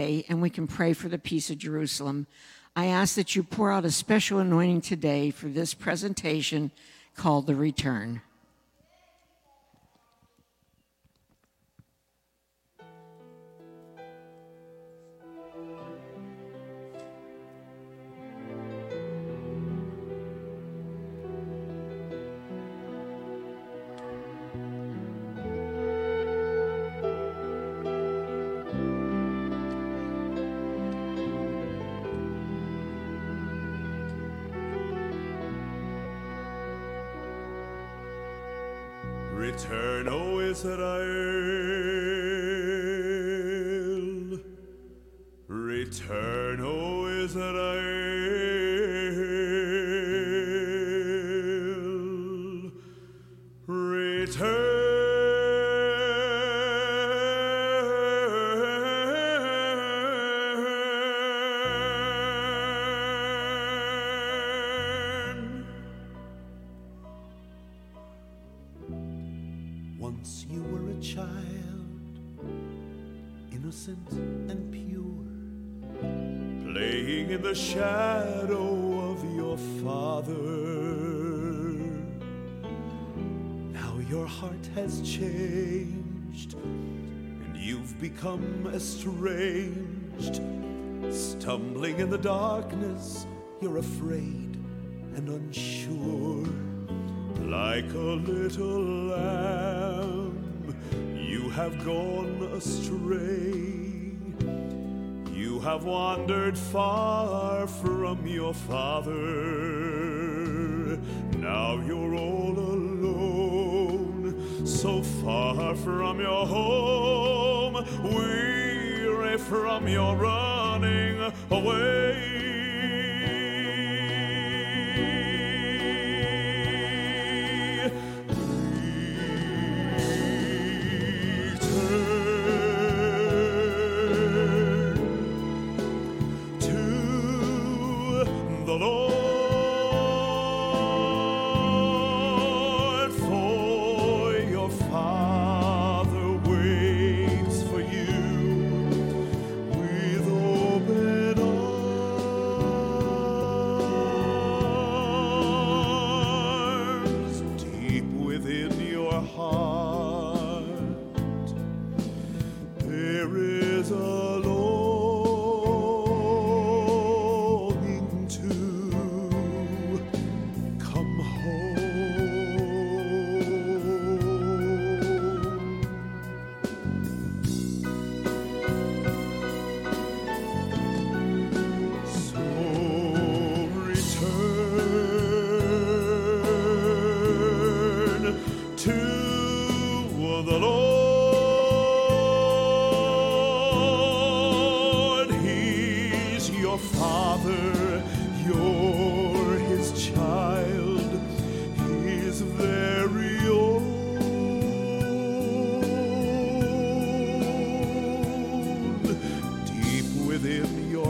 and we can pray for the peace of Jerusalem. I ask that you pour out a special anointing today for this presentation called The Return. Israel. Afraid and unsure. Like a little lamb, you have gone astray. You have wandered far from your father. Now you're all alone, so far from your home, weary from your running away.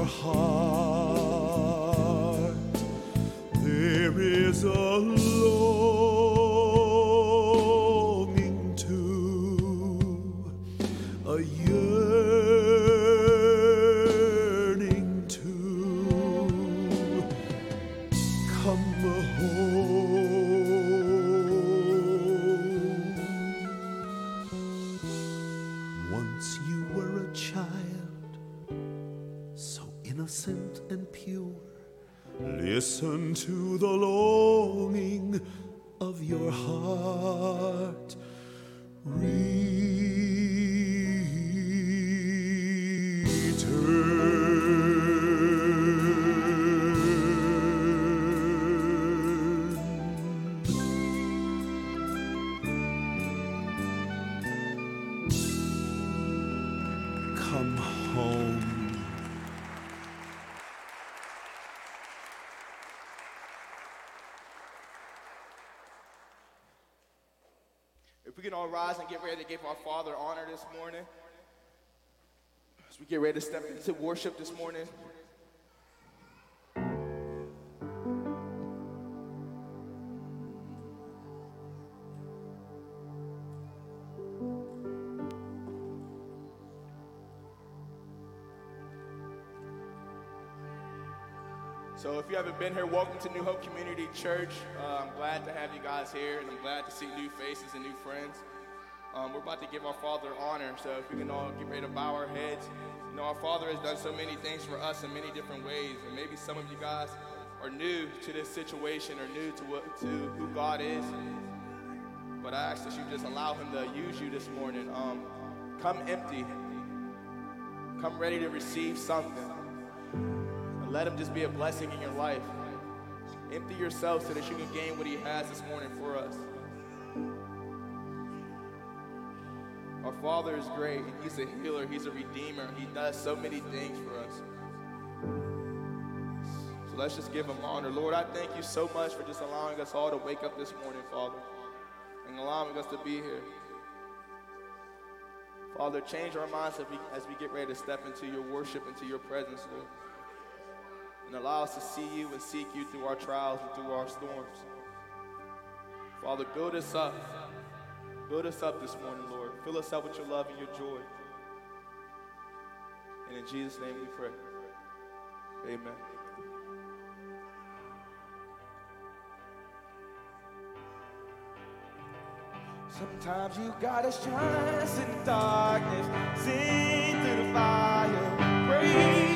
Your heart, all rise and get ready to give our Father honor this morning. As we get ready to step into worship this morning. If you haven't been here, welcome to New Hope Community Church. Uh, I'm glad to have you guys here, and I'm glad to see new faces and new friends. Um, we're about to give our Father honor, so if we can all get ready to bow our heads. You know, our Father has done so many things for us in many different ways, and maybe some of you guys are new to this situation or new to what, to who God is. But I ask that you just allow Him to use you this morning. Um, come empty. Come ready to receive something. Let Him just be a blessing in your life. Empty yourself so that you can gain what He has this morning for us. Our Father is great, He's a healer, He's a redeemer. He does so many things for us. So let's just give Him honor. Lord, I thank you so much for just allowing us all to wake up this morning, Father, and allowing us to be here. Father, change our minds as we, as we get ready to step into your worship, into your presence, Lord. And allow us to see you and seek you through our trials and through our storms. Father, build us up. Build us up this morning, Lord. Fill us up with your love and your joy. And in Jesus' name we pray. Amen. Sometimes you gotta shine in the darkness, sing through the fire, praise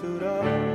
to the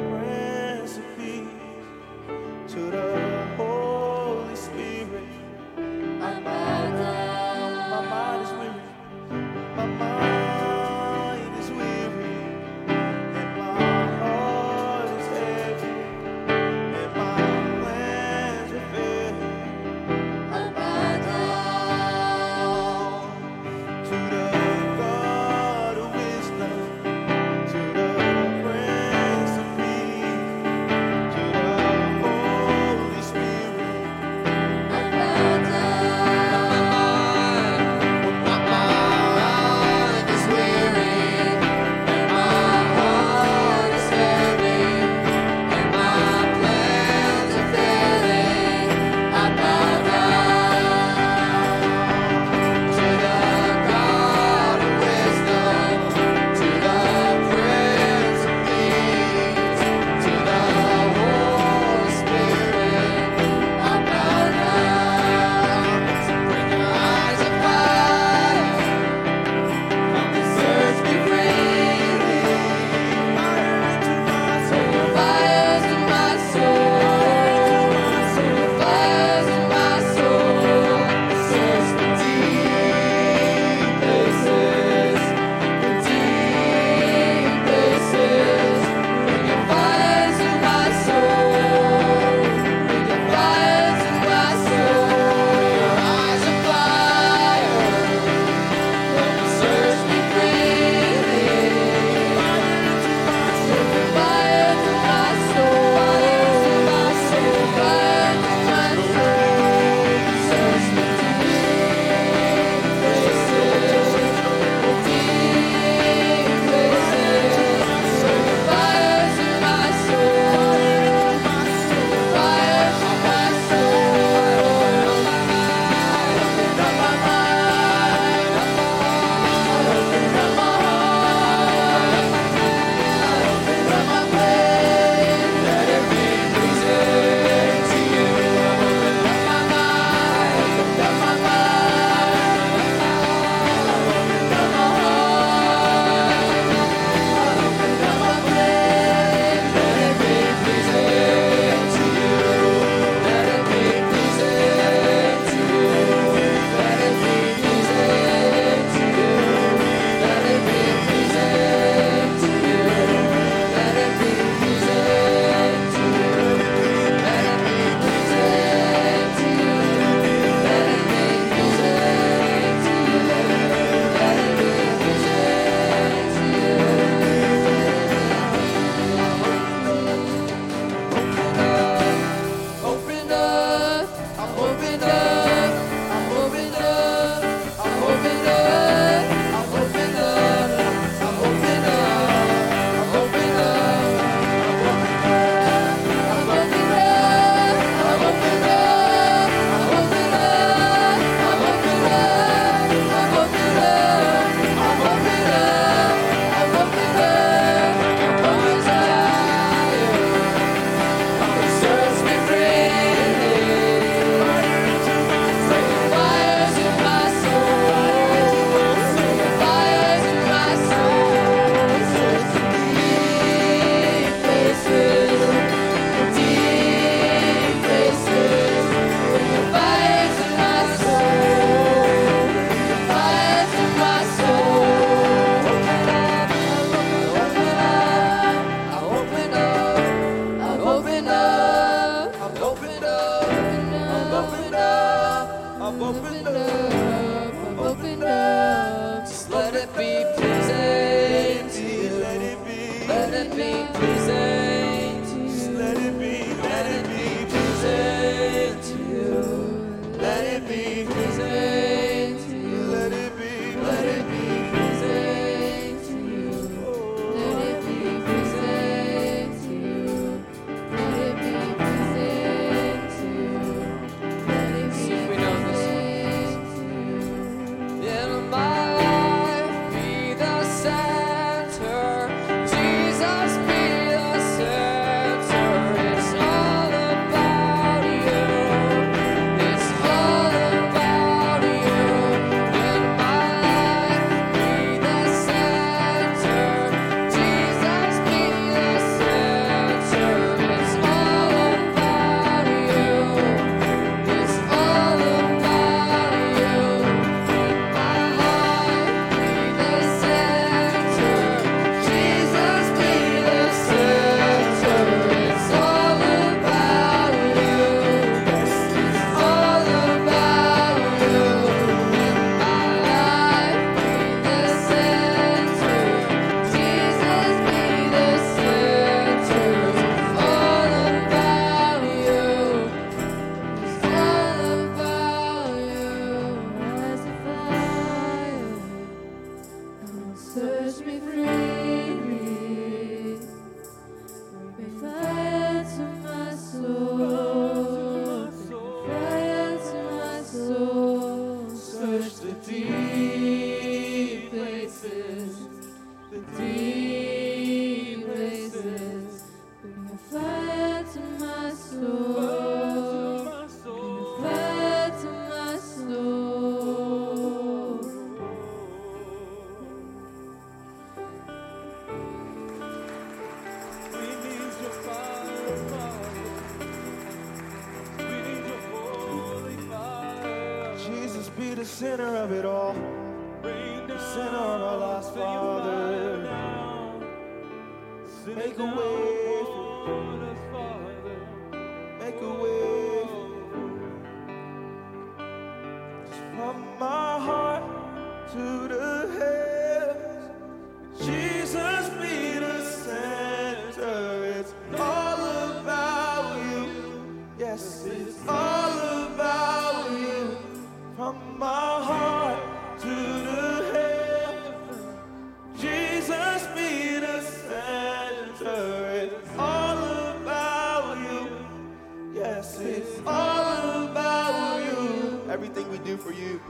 Yes, it's all about you. Everything we do for you.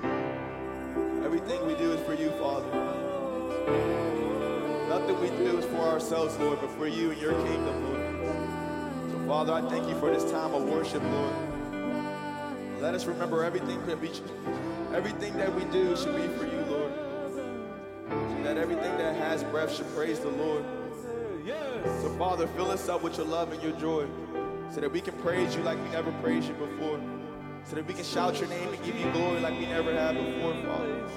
Everything we do is for you, Father. Nothing we do is for ourselves, Lord, but for you and your kingdom, Lord. So, Father, I thank you for this time of worship, Lord. Let us remember everything that we, everything that we do should be for you, Lord. So that everything that has breath should praise the Lord. So, Father, fill us up with your love and your joy, so that we can praise you like we never praised you before, so that we can shout your name and give you glory like we never have before, Father.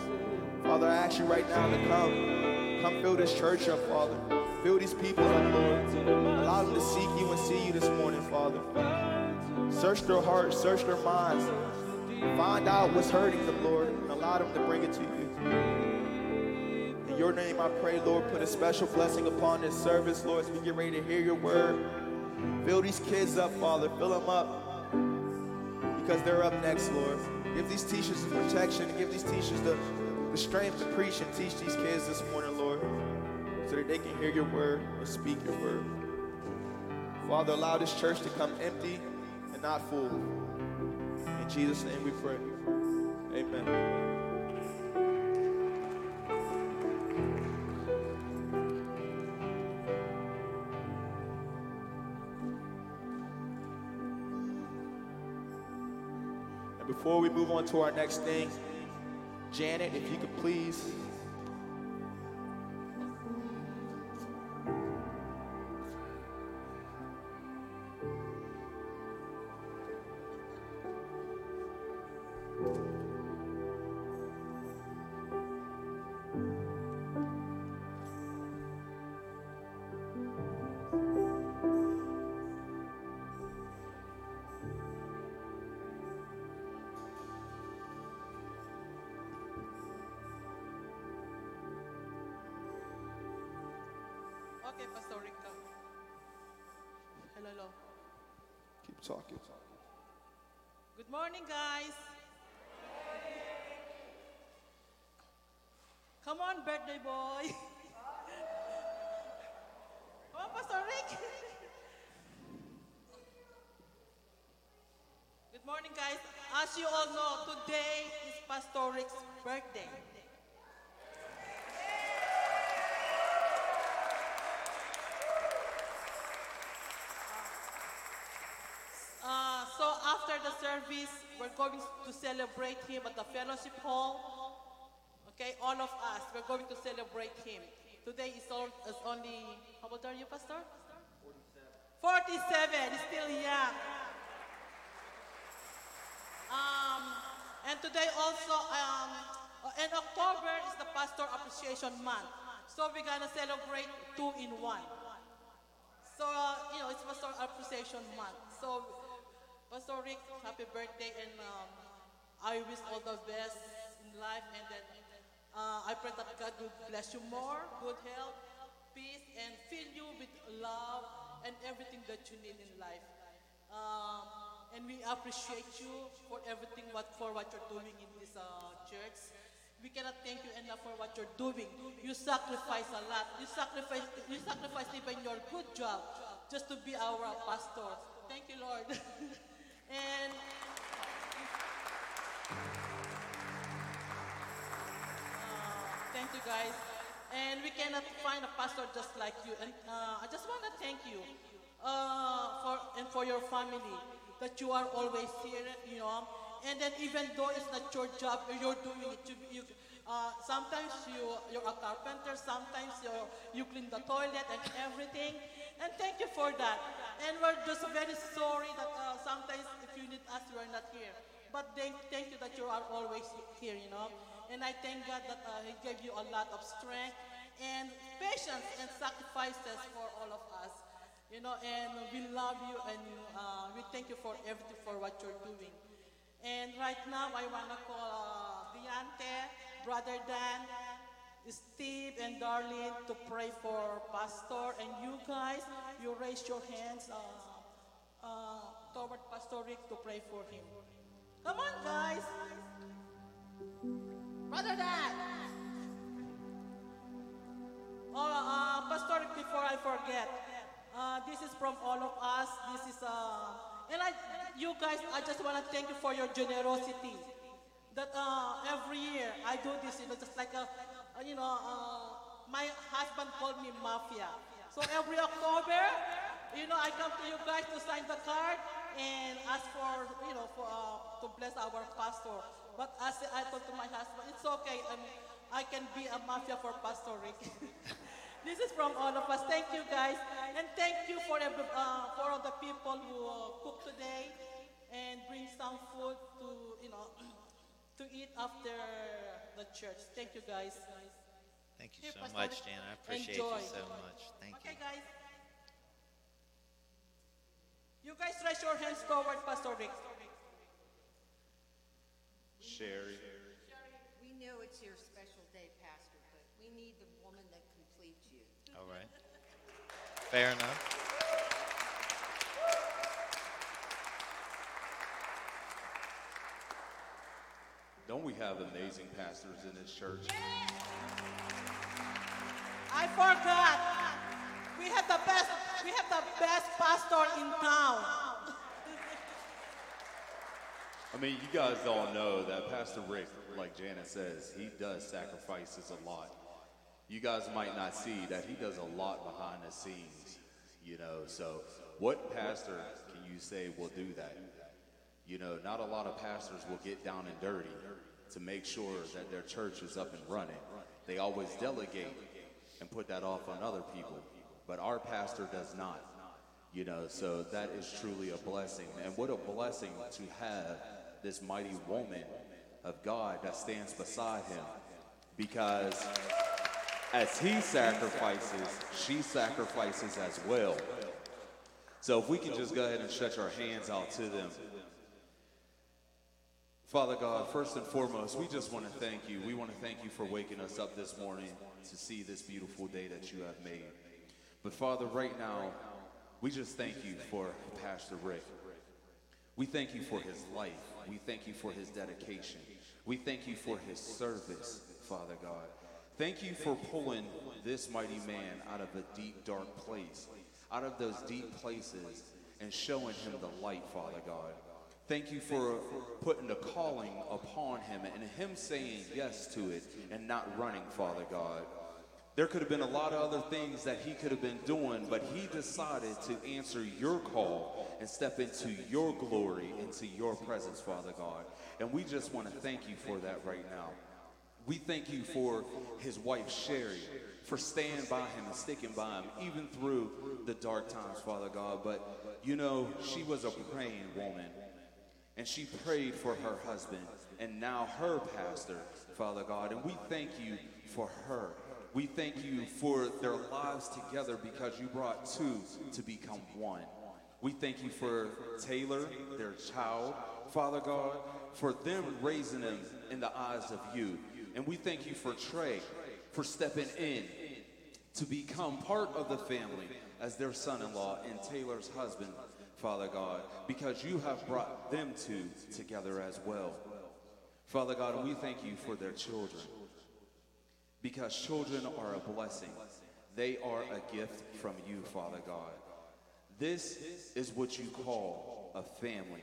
Father, I ask you right now to come, come fill this church up, Father. Fill these people up, Lord. Allow them to seek you and see you this morning, Father. Search their hearts, search their minds. Find out what's hurting them, Lord, and allow them to bring it to you. In your name I pray, Lord, put a special blessing upon this service, Lord, as we get ready to hear your word. Fill these kids up, Father. Fill them up because they're up next, Lord. Give these teachers the protection and give these teachers the, the strength to preach and teach these kids this morning, Lord, so that they can hear your word and speak your word. Father, allow this church to come empty and not full. In Jesus' name we pray. Amen. Before we move on to our next thing, Janet, if you could please. Good morning, guys. Come on, birthday boy. Come on, Pastor Rick. Good morning, guys. As you all know, today is Pastor Rick's birthday. Uh, so after the service, we're going to celebrate him at the fellowship hall. Okay, all of us, we're going to celebrate him. Today is, all, is only, how old are you, Pastor? 47. 47, he's still young. Um, and today also, um, uh, in October is the Pastor Appreciation Month. So we're gonna celebrate two in one. So, uh, you know, it's Pastor Appreciation Month. So, Pastor Rick, happy birthday, and um, I wish all the best in life. And then uh, I pray that God will bless you more, good health, peace, and fill you with love and everything that you need in life. Um, and we appreciate you for everything what for what you're doing in this uh, church. We cannot thank you enough for what you're doing. You sacrifice a lot. You sacrifice you sacrifice even your good job just to be our pastor. Thank you, Lord. and uh, thank you, guys. And we cannot find a pastor just like you. And uh, I just want to thank you uh, for and for your family that you are always here. You know, and then even though it's not your job, you're doing it. You, you, uh, sometimes you you're a carpenter. Sometimes you you clean the toilet and everything. And thank you for that. And we're just very sorry that uh, sometimes if you need us, we're not here. But thank, thank you that you are always here, you know. And I thank God that uh, He gave you a lot of strength and patience and sacrifices for all of us. You know, and we love you and uh, we thank you for everything for what you're doing. And right now, I want to call uh, Diante, Brother Dan, Steve, and Darlene to pray for Pastor. And you guys, you raise your hands uh, uh, toward Pastor Rick to pray for him. Come on, guys. Brother Dad. Oh, uh, Pastor Rick, before I forget, uh, this is from all of us. This is, uh, and I, you guys, I just want to thank you for your generosity. That uh, every year I do this, you know, just like a, you know, uh, my husband called me mafia. So every October, you know, I come to you guys to sign the card and ask for, you know, for, uh, to bless our pastor. But as I told to my husband, it's okay. Um, I can be a mafia for Pastor Rick. this is from all of us. Thank you guys, and thank you for every, uh, for all the people who uh, cook today and bring some food to, you know, to eat after the church. Thank you guys. Thank you so much, Rick. Dan. I appreciate Enjoy. you so much. Thank okay, you. Okay, guys. You guys raise your hands forward, Pastor Rick. Sherry. We know it's your special day, Pastor, but we need the woman that completes you. All right. Fair enough. Don't we have amazing pastors in this church? I forgot. We have the best. We have the best pastor in town. I mean, you guys all know that Pastor Rick, like Janet says, he does sacrifices a lot. You guys might not see that he does a lot behind the scenes, you know. So, what pastor can you say will do that? You know, not a lot of pastors will get down and dirty to make sure that their church is up and running. They always delegate and put that off on other people, but our pastor does not. You know, so that is truly a blessing. And what a blessing to have this mighty woman of God that stands beside him. Because as he sacrifices, she sacrifices as well. So if we can just go ahead and stretch our hands out to them. Father God, first and foremost, we just want to thank you. We want to thank you for waking us up this morning to see this beautiful day that you have made. But Father, right now, we just thank you for Pastor Rick. We thank you for his life. We thank you for his dedication. We thank you for his service, Father God. Thank you for pulling this mighty man out of a deep, dark place, out of those deep places, and showing him the light, Father God. Thank you for putting the calling upon him and him saying yes to it and not running, Father God. There could have been a lot of other things that he could have been doing, but he decided to answer your call and step into your glory, into your presence, Father God. And we just want to thank you for that right now. We thank you for his wife, Sherry, for staying by him and sticking by him, even through the dark times, Father God. But you know, she was a praying woman, and she prayed for her husband, and now her pastor, Father God. And we thank you for her. We thank you for their lives together because you brought two to become one. We thank you for Taylor, their child, Father God, for them raising them in the eyes of you. And we thank you for Trey for stepping in to become part of the family as their son in law and Taylor's husband, Father God, because you have brought them two together as well. Father God, we thank you for their children because children are a blessing. They are a gift from you, Father God. This is what you call a family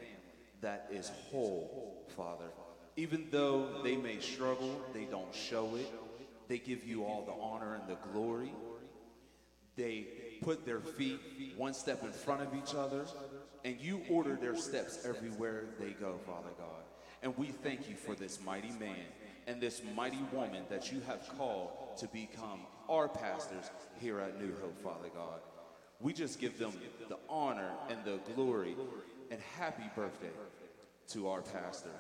that is whole, Father. Even though they may struggle, they don't show it. They give you all the honor and the glory. They put their feet one step in front of each other, and you order their steps everywhere they go, Father God. And we thank you for this mighty man and this mighty woman that you have called to become our pastors here at New Hope, Father God. We just give them the honor and the glory and happy birthday. to our pastor.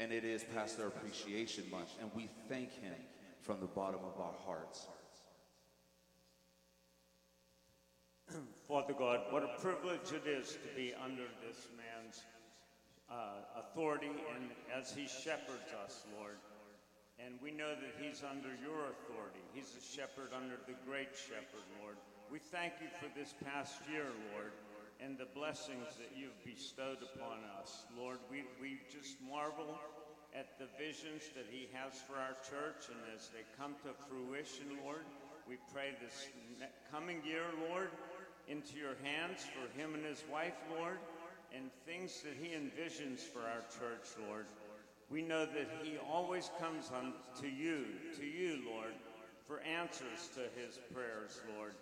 And it is Pastor Appreciation Month, and we thank him from the bottom of our hearts. Father God, what a privilege it is to be under this man's uh, authority and as he shepherds us, Lord. And we know that he's under your authority. He's a shepherd under the great shepherd, Lord. We thank you for this past year, Lord, and the blessings that you've bestowed upon us. Lord, we, we just marvel at the visions that he has for our church, and as they come to fruition, Lord, we pray this coming year, Lord, into your hands for him and his wife, Lord, and things that he envisions for our church, Lord. We know that he always comes on to you, to you, Lord, for answers to his prayers, Lord,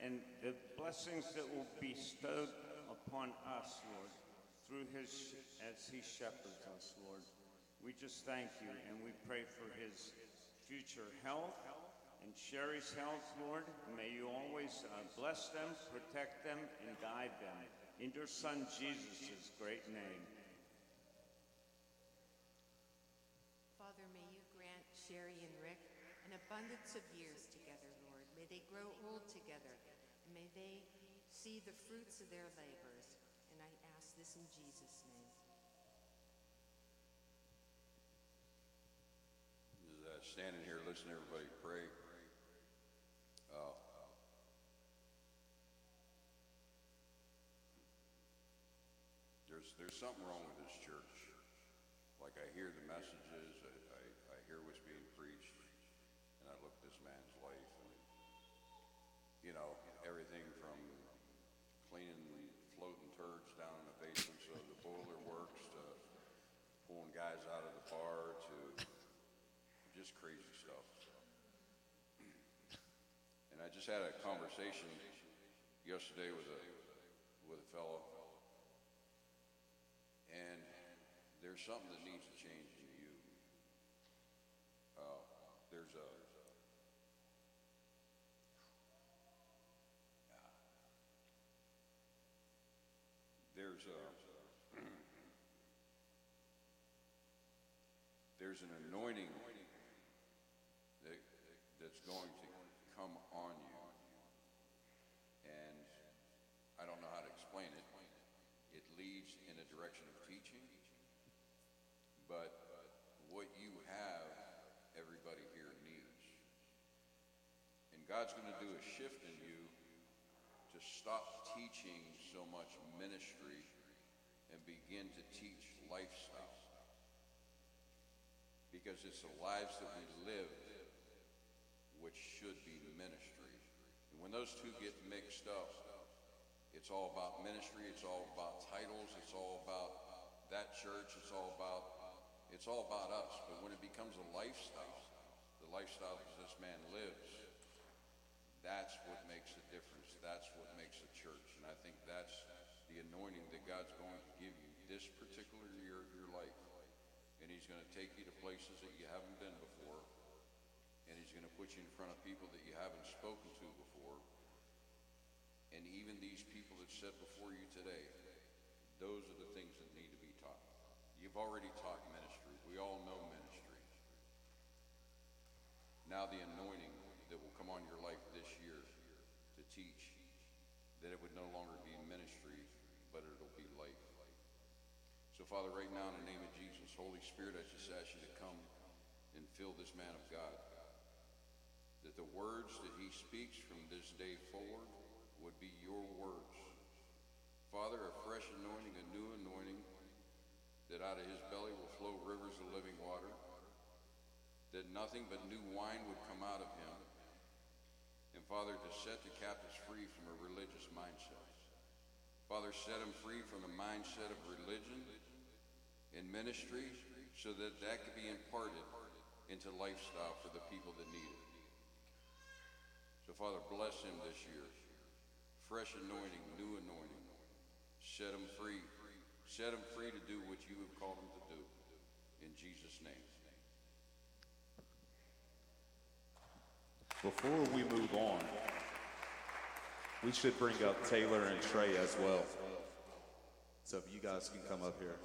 and the blessings that will be bestowed upon us, Lord, through his as he shepherds us, Lord. We just thank you and we pray for his future health and Sherry's health, Lord. May you always uh, bless them, protect them, and guide them. In your son Jesus' great name. Father, may you grant Sherry and Rick an abundance of years together, Lord. May they grow old together. And may they see the fruits of their labors. And I ask this in Jesus' name. Just, uh, standing here listening to everybody pray. Uh, there's there's something wrong with this church. Like I hear the messages, I, I, I hear what's being preached, and I look at this man's life, and you know everything from cleaning the floating turds down in the basements of the boiler works to pulling guys out of the bar to just crazy stuff. And I just had a conversation yesterday with a with a fellow, and there's something that needs to change in you. Uh, there's a there's a there's an anointing that, that's going to come on you. And I don't know how to explain it. It leads in a direction of teaching, but what you have, everybody here needs. And God's going to do a shift in you to stop teaching so much ministry and begin to teach lifestyle because it's the lives that we live which should be ministry. And when those two get mixed up, it's all about ministry, it's all about titles, it's all about that church, it's all about it's all about us. But when it becomes a lifestyle, the lifestyle that this man lives, that's what makes a difference. That's what makes a church. And I think that's the anointing that God's going to give you this particular year of your life and he's going to take you to places that you haven't been before, and he's going to put you in front of people that you haven't spoken to before. And even these people that sit before you today, those are the things that need to be taught. You've already taught ministry. We all know ministry. Now the anointing that will come on your life this year to teach, that it would no longer be ministry, but it'll be life. So, Father, right now, in the name of Jesus, Holy Spirit, I just ask you to come and fill this man of God. That the words that he speaks from this day forward would be your words. Father, a fresh anointing, a new anointing, that out of his belly will flow rivers of living water, that nothing but new wine would come out of him. Father, to set the captives free from a religious mindset. Father, set him free from the mindset of religion and ministry so that that could be imparted into lifestyle for the people that need it. So, Father, bless him this year. Fresh anointing, new anointing. Set him free. Set him free to do what you have called him to do. In Jesus' name. Before we move on, we should bring up Taylor and Trey as well. So if you guys can come up here.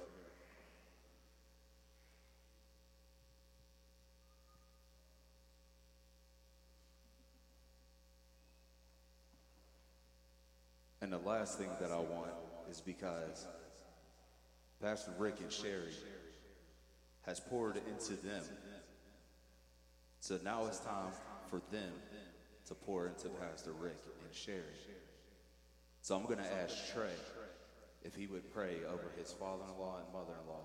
And the last thing that I want is because Pastor Rick and Sherry has poured into them. So now it's time for them to pour into Pastor Rick and Sherry. So I'm going to ask Trey if he would pray over his father in law and mother in law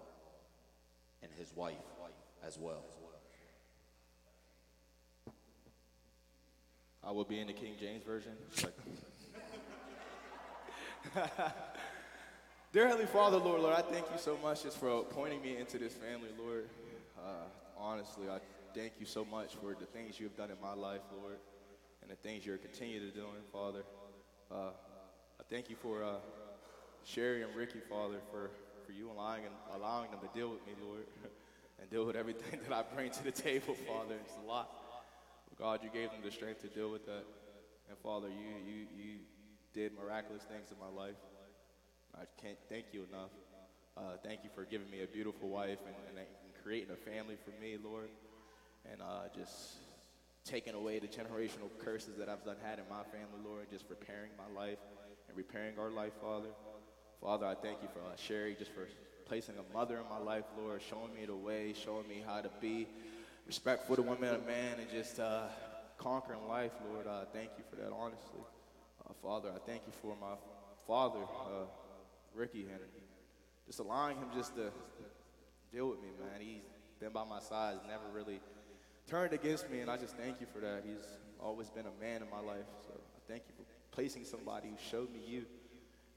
and his wife as well. I will be in the King James Version. Dear Heavenly Father, Lord, Lord, I thank you so much just for pointing me into this family, Lord. Uh, honestly, I thank you so much for the things you have done in my life, Lord, and the things you're continuing to do, Father. Uh, I thank you for uh, Sherry and Ricky, Father, for, for you allowing, allowing them to deal with me, Lord, and deal with everything that I bring to the table, Father. It's a lot. God, you gave them the strength to deal with that. And Father, you, you, you did miraculous things in my life. I can't thank you enough. Uh, thank you for giving me a beautiful wife and, and, and creating a family for me, Lord. And uh, just taking away the generational curses that I've done had in my family, Lord, just repairing my life and repairing our life, Father. Father, I thank you for uh, Sherry, just for placing a mother in my life, Lord, showing me the way, showing me how to be respectful to women and man, and just uh, conquering life, Lord. Uh, thank you for that, honestly. Uh, Father, I thank you for my father, uh, Ricky, and just allowing him just to deal with me, man. He's been by my side, never really turned against me, and I just thank you for that. He's always been a man in my life, so I thank you for placing somebody who showed me you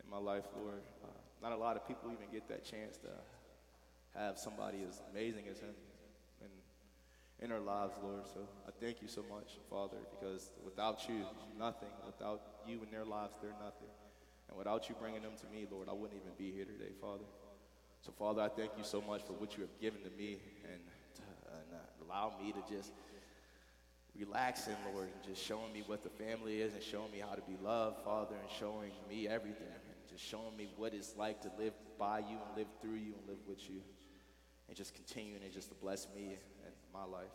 in my life, Lord. Uh, not a lot of people even get that chance to have somebody as amazing as him in, in their lives, Lord. So I thank you so much, Father, because without you, nothing. Without you in their lives, they're nothing. And without you bringing them to me, Lord, I wouldn't even be here today, Father. So, Father, I thank you so much for what you have given to me and, allow me to just relax in, Lord, and just showing me what the family is and showing me how to be loved, Father, and showing me everything and just showing me what it's like to live by you and live through you and live with you and just continuing and just to bless me and my life.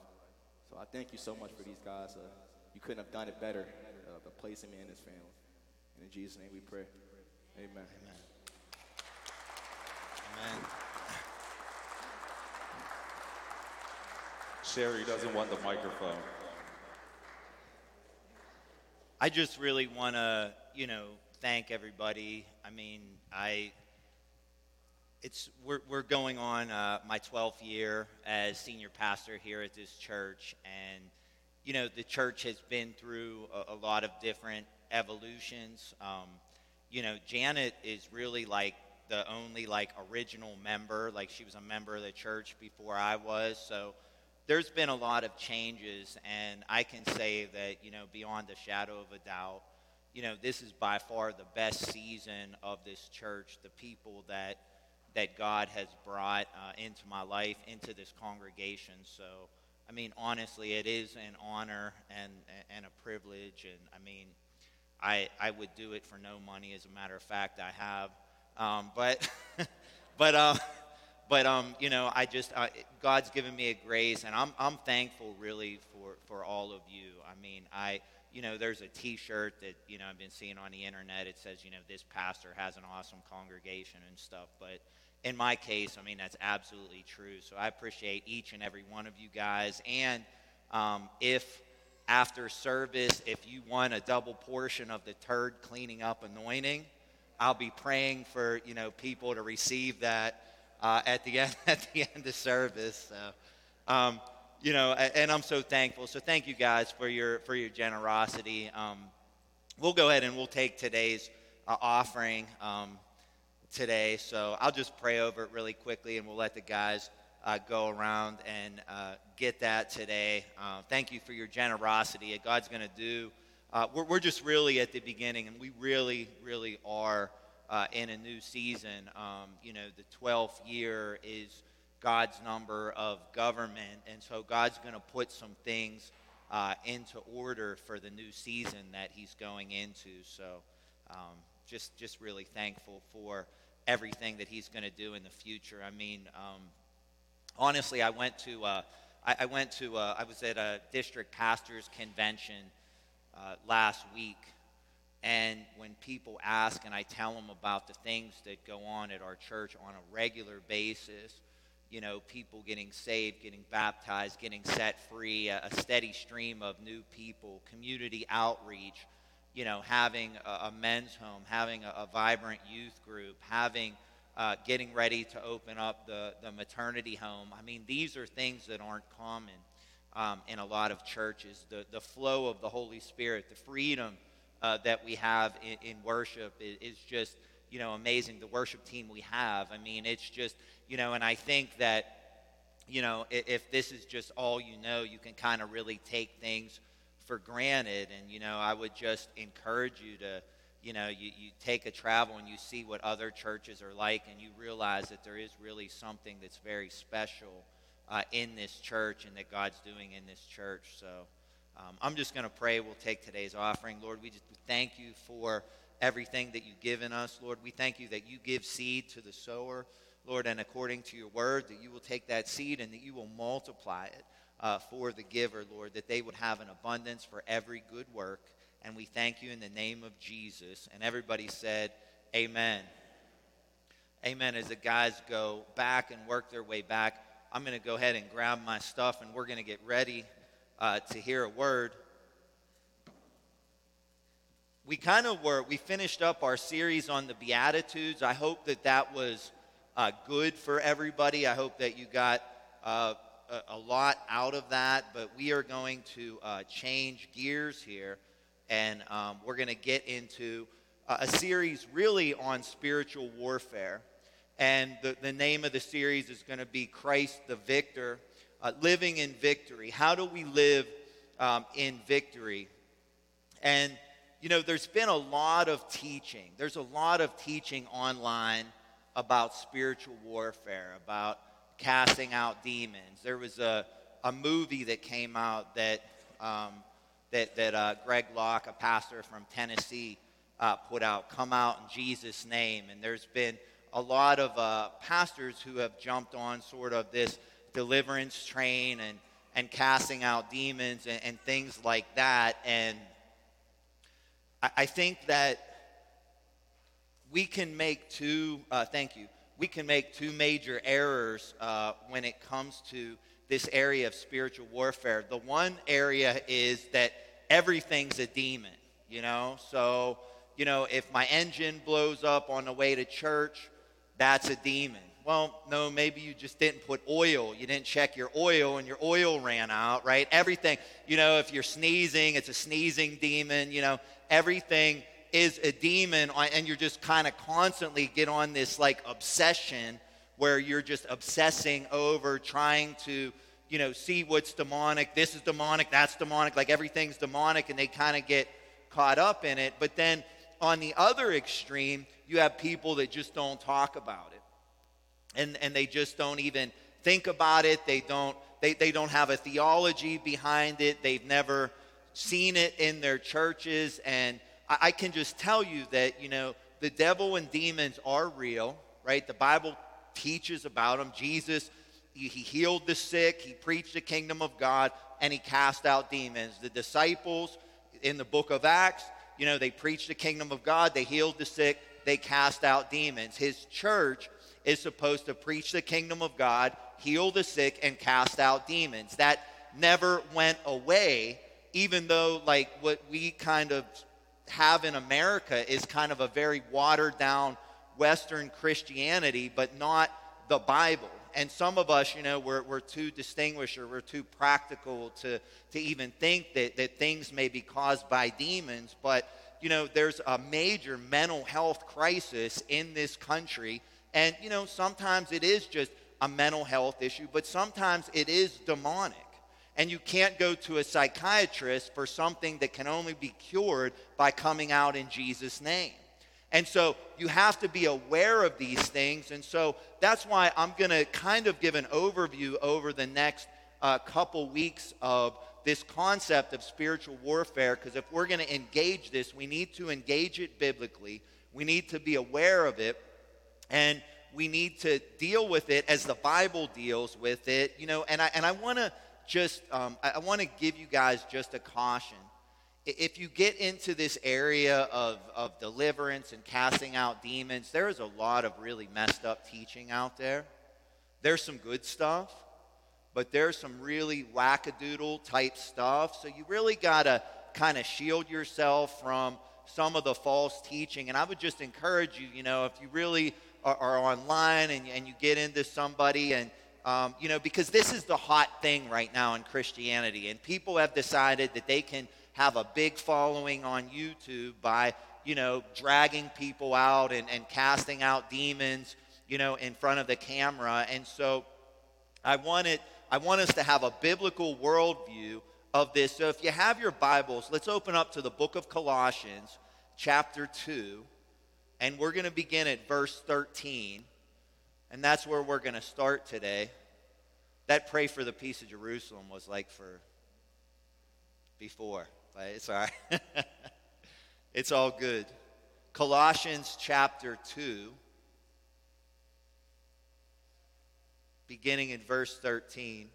So I thank you so much for these guys. Uh, you couldn't have done it better, uh, but placing me in this family. And in Jesus' name we pray. Amen. Amen. Amen. Sherry doesn't want the microphone. I just really want to, you know, thank everybody. I mean, I it's we're we're going on uh, my 12th year as senior pastor here at this church, and you know, the church has been through a, a lot of different evolutions. Um, you know, Janet is really like the only like original member. Like she was a member of the church before I was, so there's been a lot of changes, and I can say that, you know, beyond a shadow of a doubt, you know, this is by far the best season of this church. The people that that God has brought uh, into my life, into this congregation. So, I mean, honestly, it is an honor and and a privilege. And I mean, I I would do it for no money. As a matter of fact, I have. Um, but but. Uh, but um, you know, I just uh, God's given me a grace, and I'm I'm thankful really for for all of you. I mean, I you know, there's a T-shirt that you know I've been seeing on the internet. It says you know this pastor has an awesome congregation and stuff. But in my case, I mean that's absolutely true. So I appreciate each and every one of you guys. And um, if after service, if you want a double portion of the turd cleaning up anointing, I'll be praying for you know people to receive that uh, at the end at the end of service. So, um, you know, and I'm so thankful. So thank you guys for your for your generosity. Um, we'll go ahead and we'll take today's uh, offering um, today. So I'll just pray over it really quickly, and we'll let the guys. Uh, go around and uh, get that today. Uh, thank you for your generosity. God's going to do. Uh, we're, we're just really at the beginning, and we really, really are uh, in a new season. Um, you know, the 12th year is God's number of government, and so God's going to put some things uh, into order for the new season that He's going into. So, um, just just really thankful for everything that He's going to do in the future. I mean, um, honestly, I went to uh, I, I, went to uh, I was at a district pastors convention uh, last week And when people ask and I tell them about the things that go on at our church on a regular basis, you know, people getting saved, getting baptized, getting set free, a, a steady stream of new people, community outreach, you know, having a, a men's home, having a, a vibrant youth group, having uh, getting ready to open up the, the maternity home. I mean, these are things that aren't common um, in a lot of churches. The, the flow of the Holy Spirit, the freedom uh, that we have in, in worship is, just, you know, amazing. The worship team we have, I mean, it's just, you know, and I think that, you know, if, if this is just all you know, you can kind of really take things for granted. And, you know, I would just encourage you to, you know, you, you take a travel and you see what other churches are like, and you realize that there is really something that's very special uh, in this church and that God's doing in this church. So um, I'm just going to pray. We'll take today's offering. Lord, we just thank you for everything that you've given us. Lord, we thank you that you give seed to the sower. Lord, and according to your word, that you will take that seed and that you will multiply it uh, for the giver, Lord, that they would have an abundance for every good work and we thank you in the name of Jesus. And everybody said, Amen. Amen. As the guys go back and work their way back, I'm going to go ahead and grab my stuff and we're going to get ready uh, to hear a word. We kind of were, we finished up our series on the Beatitudes. I hope that that was uh, good for everybody. I hope that you got uh, a, a, lot out of that. But we are going to uh, change gears here and um, we're going to get into a series really on spiritual warfare. And the, the name of the series is going to be Christ the Victor, uh, Living in Victory. How do we live um, in victory? And, you know, there's been a lot of teaching. There's a lot of teaching online about spiritual warfare, about casting out demons. There was a, a movie that came out that um, that, that uh, Greg Locke, a pastor from Tennessee, uh, put out, Come Out in Jesus' Name. And there's been a lot of uh, pastors who have jumped on sort of this deliverance train and, and casting out demons and, and things like that. And I, I, think that we can make two, uh, thank you, we can make two major errors uh, when it comes to this area of spiritual warfare. The one area is that everything's a demon, you know? So, you know, if my engine blows up on the way to church, that's a demon. Well, no, maybe you just didn't put oil. You didn't check your oil and your oil ran out, right? Everything, you know, if you're sneezing, it's a sneezing demon, you know, everything is a demon uh, and you're just kind of constantly get on this like obsession where you're just obsessing over trying to you know, see what's demonic. This is demonic, that's demonic, like everything's demonic, and they kind of get caught up in it. But then on the other extreme, you have people that just don't talk about it. And, and they just don't even think about it. They don't, they, they don't have a theology behind it. They've never seen it in their churches. And I, I can just tell you that, you know, the devil and demons are real, right? The Bible teaches about them. Jesus he healed the sick, he preached the kingdom of God, and he cast out demons. The disciples in the book of Acts, you know, they preached the kingdom of God, they healed the sick, they cast out demons. His church is supposed to preach the kingdom of God, heal the sick, and cast out demons. That never went away, even though, like, what we kind of have in America is kind of a very watered down Western Christianity, but not the Bible and some of us, you know, we're, we're too distinguished or we're too practical to, to even think that, that things may be caused by demons. But, you know, there's a major mental health crisis in this country. And, you know, sometimes it is just a mental health issue, but sometimes it is demonic. And you can't go to a psychiatrist for something that can only be cured by coming out in Jesus' name. And so you have to be aware of these things. And so that's why I'm going to kind of give an overview over the next uh, couple weeks of this concept of spiritual warfare. Because if we're going to engage this, we need to engage it biblically, we need to be aware of it, and we need to deal with it as the Bible deals with it. You know, and I, and I want to just, um, I, I want to give you guys just a caution if you get into this area of, of deliverance and casting out demons, there is a lot of really messed up teaching out there. There's some good stuff, but there's some really wackadoodle type stuff. So you really got to kind of shield yourself from some of the false teaching. And I would just encourage you, you know, if you really are, online and, and you get into somebody and um, you know, because this is the hot thing right now in Christianity, and people have decided that they can have a big following on YouTube by, you know, dragging people out and, and casting out demons, you know, in front of the camera. And so I wanted, I want us to have a biblical worldview of this. So if you have your Bibles, let's open up to the book of Colossians, chapter 2, and we're going to begin at verse 13. And that's where we're going to start today. That pray for the peace of Jerusalem was like for before, but it's all right. it's all good. Colossians chapter 2, beginning in verse 13.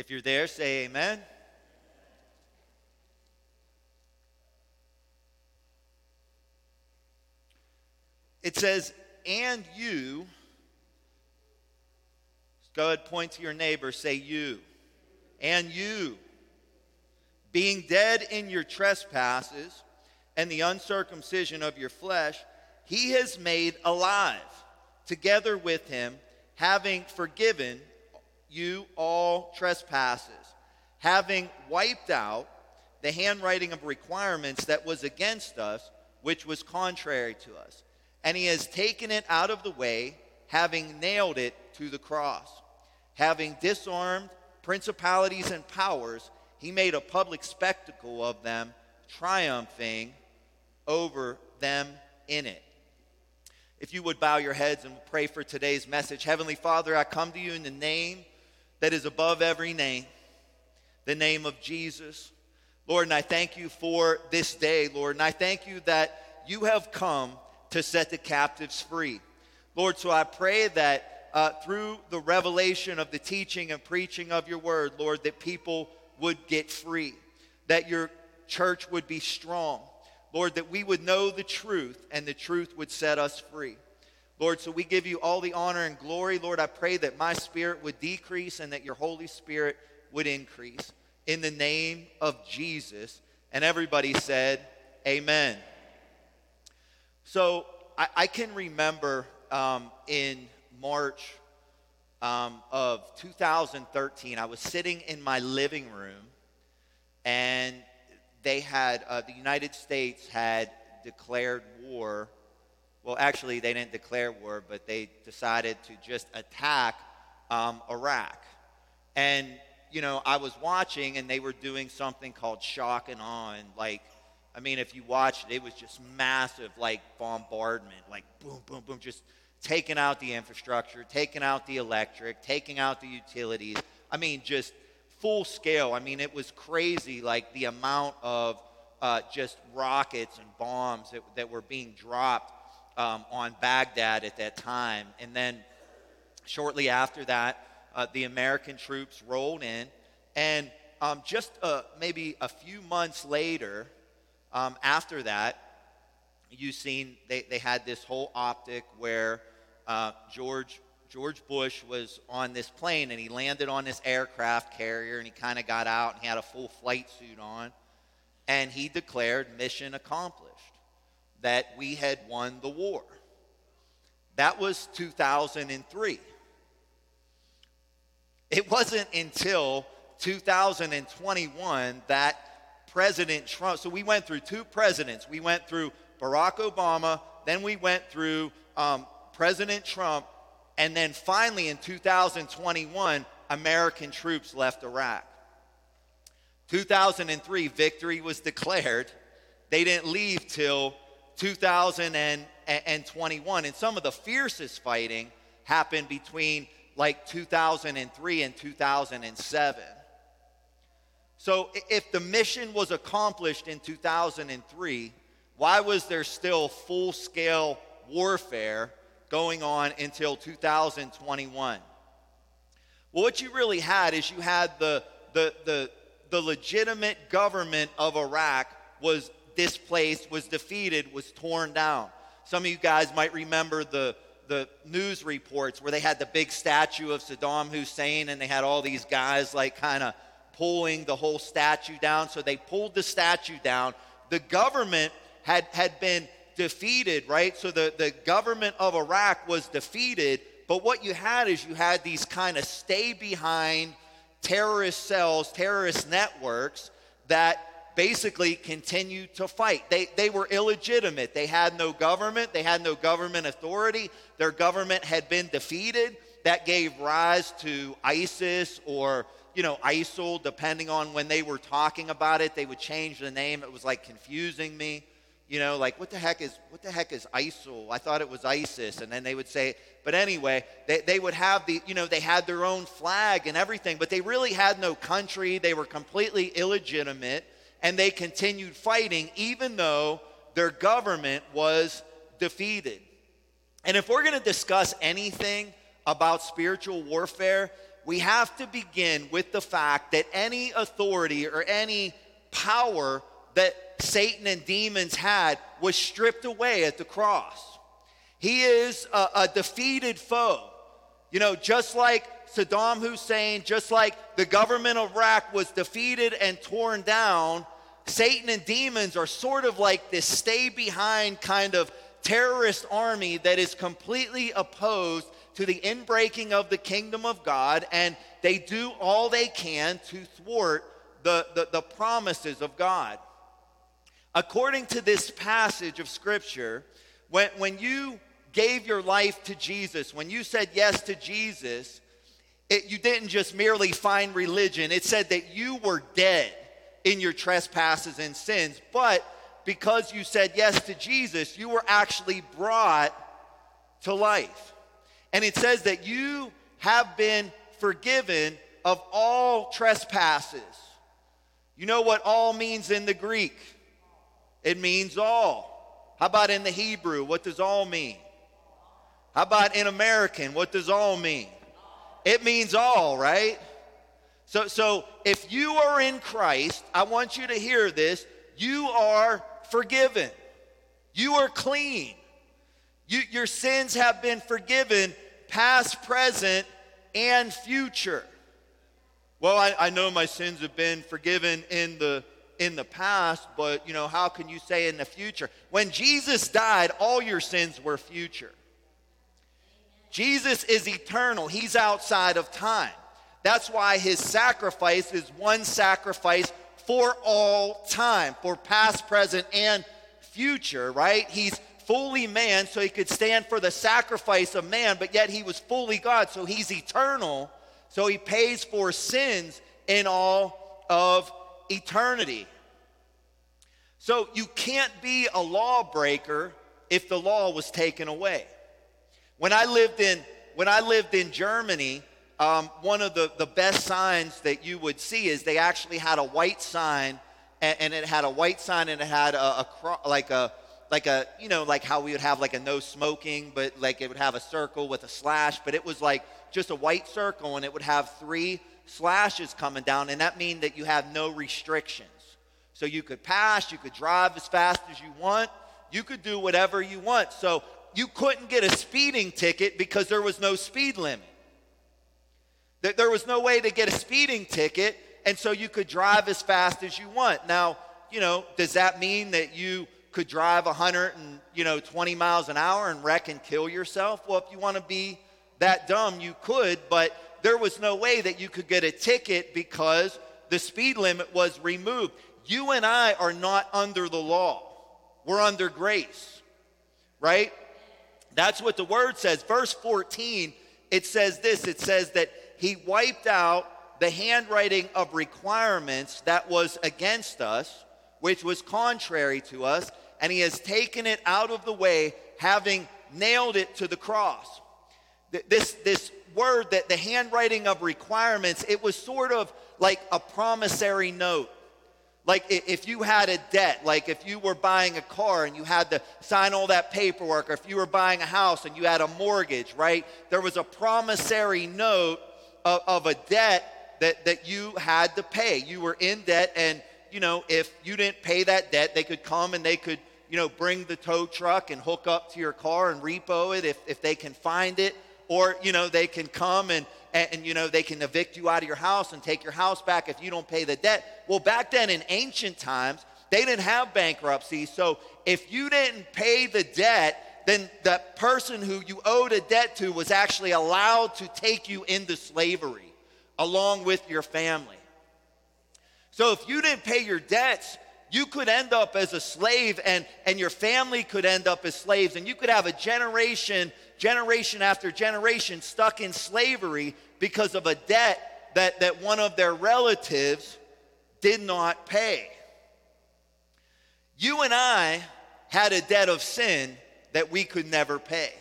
If you're there, say amen. It says, and you, go ahead, point to your neighbor, say you, and you, being dead in your trespasses and the uncircumcision of your flesh, he has made alive together with him, having forgiven you all trespasses, having wiped out the handwriting of requirements that was against us, which was contrary to us. And he has taken it out of the way, having nailed it to the cross. Having disarmed principalities and powers, he made a public spectacle of them, triumphing over them in it. If you would bow your heads and pray for today's message. Heavenly Father, I come to you in the name that is above every name, the name of Jesus. Lord, and I thank you for this day, Lord, and I thank you that you have come to set the captives free. Lord, so I pray that uh, through the revelation of the teaching and preaching of your word, Lord, that people would get free, that your church would be strong. Lord, that we would know the truth and the truth would set us free. Lord, so we give you all the honor and glory. Lord, I pray that my spirit would decrease and that your Holy Spirit would increase. In the name of Jesus. And everybody said, Amen. So I, I can remember um, in March um, of 2013, I was sitting in my living room and they had, uh, the United States had declared war. Well, actually, they didn't declare war, but they decided to just attack um, Iraq. And, you know, I was watching and they were doing something called shock and awe. And, like, I mean, if you watched it, was just massive, like, bombardment, like, boom, boom, boom, just taking out the infrastructure, taking out the electric, taking out the utilities. I mean, just full scale. I mean, it was crazy, like the amount of uh, just rockets and bombs that, that were being dropped um, on Baghdad at that time. And then shortly after that, uh, the American troops rolled in. And um, just uh, maybe a few months later, um, after that, you've seen they, they had this whole optic where uh, George George Bush was on this plane and he landed on this aircraft carrier and he kind of got out and he had a full flight suit on and he declared mission accomplished that we had won the war. That was 2003. It wasn't until 2021 that President Trump, so we went through two presidents. We went through Barack Obama, then we went through um, President Trump, and then finally in 2021, American troops left Iraq. 2003, victory was declared. They didn't leave till 2021. And some of the fiercest fighting happened between like 2003 and 2007. So if the mission was accomplished in 2003, why was there still full scale warfare going on until 2021. Well, what you really had is you had the, the, the, the legitimate government of Iraq was displaced, was defeated, was torn down. Some of you guys might remember the, the news reports where they had the big statue of Saddam Hussein and they had all these guys like kind of pulling the whole statue down. So they pulled the statue down. The government had, had been defeated, right? So the, the government of Iraq was defeated. But what you had is you had these kind of stay behind terrorist cells, terrorist networks that basically continued to fight. They, they were illegitimate. They had no government, they had no government authority. Their government had been defeated. That gave rise to ISIS or you know, ISIL, depending on when they were talking about it, they would change the name. It was like confusing me. You know, like what the heck is what the heck is ISIL? I thought it was ISIS, and then they would say, but anyway, they, they would have the, you know, they had their own flag and everything, but they really had no country. They were completely illegitimate, and they continued fighting even though their government was defeated. And if we're going to discuss anything about spiritual warfare, we have to begin with the fact that any authority or any power that Satan and demons had was stripped away at the cross. He is a, a, defeated foe. You know, just like Saddam Hussein, just like the government of Iraq was defeated and torn down, Satan and demons are sort of like this stay behind kind of terrorist army that is completely opposed to the inbreaking of the kingdom of God, and they do all they can to thwart the, the, the promises of God. According to this passage of Scripture, when, when you gave your life to Jesus, when you said yes to Jesus, it, you didn't just merely find religion. It said that you were dead in your trespasses and sins. But because you said yes to Jesus, you were actually brought to life. And it says that you have been forgiven of all trespasses. You know what all means in the Greek? It means all. How about in the Hebrew? What does all mean? How about in American? What does all mean? It means all, right? So, so if you are in Christ, I want you to hear this. You are forgiven. You are clean. You, your sins have been forgiven, past, present, and future. Well, I, I know my sins have been forgiven in the in the past, but you know, how can you say in the future? When Jesus died, all your sins were future. Jesus is eternal, He's outside of time. That's why His sacrifice is one sacrifice for all time, for past, present, and future, right? He's fully man, so He could stand for the sacrifice of man, but yet He was fully God, so He's eternal, so He pays for sins in all of eternity. So you can't be a lawbreaker if the law was taken away. When I lived in when I lived in Germany, um, one of the, the best signs that you would see is they actually had a white sign, and, and it had a white sign, and it had a, a cro- like a like a you know like how we would have like a no smoking, but like it would have a circle with a slash, but it was like just a white circle, and it would have three slashes coming down, and that mean that you have no restrictions. So you could pass, you could drive as fast as you want, you could do whatever you want. So you couldn't get a speeding ticket because there was no speed limit. That There was no way to get a speeding ticket, and so you could drive as fast as you want. Now, you know, does that mean that you could drive 100 and, you know, 20 miles an hour and wreck and kill yourself? Well, if you want to be that dumb, you could, but there was no way that you could get a ticket because the speed limit was removed. You and I are not under the law. We're under grace, right? That's what the word says. Verse 14, it says this it says that he wiped out the handwriting of requirements that was against us, which was contrary to us, and he has taken it out of the way, having nailed it to the cross. This, this word that the handwriting of requirements, it was sort of like a promissory note. Like if you had a debt, like if you were buying a car and you had to sign all that paperwork, or if you were buying a house and you had a mortgage, right? There was a promissory note of, of a debt that, that you had to pay. You were in debt, and you know, if you didn't pay that debt, they could come and they could, you know, bring the tow truck and hook up to your car and repo it if, if they can find it. Or, you know, they can come and, and, and, you know, they can evict you out of your house and take your house back if you don't pay the debt. Well, back then in ancient times, they didn't have bankruptcy. So if you didn't pay the debt, then the person who you owed a debt to was actually allowed to take you into slavery along with your family. So if you didn't pay your debts, you could end up as a slave and, and your family could end up as slaves and you could have a generation generation after generation stuck in slavery because of a debt that, that one of their relatives did not pay. You and i had a debt of sin that we could never pay.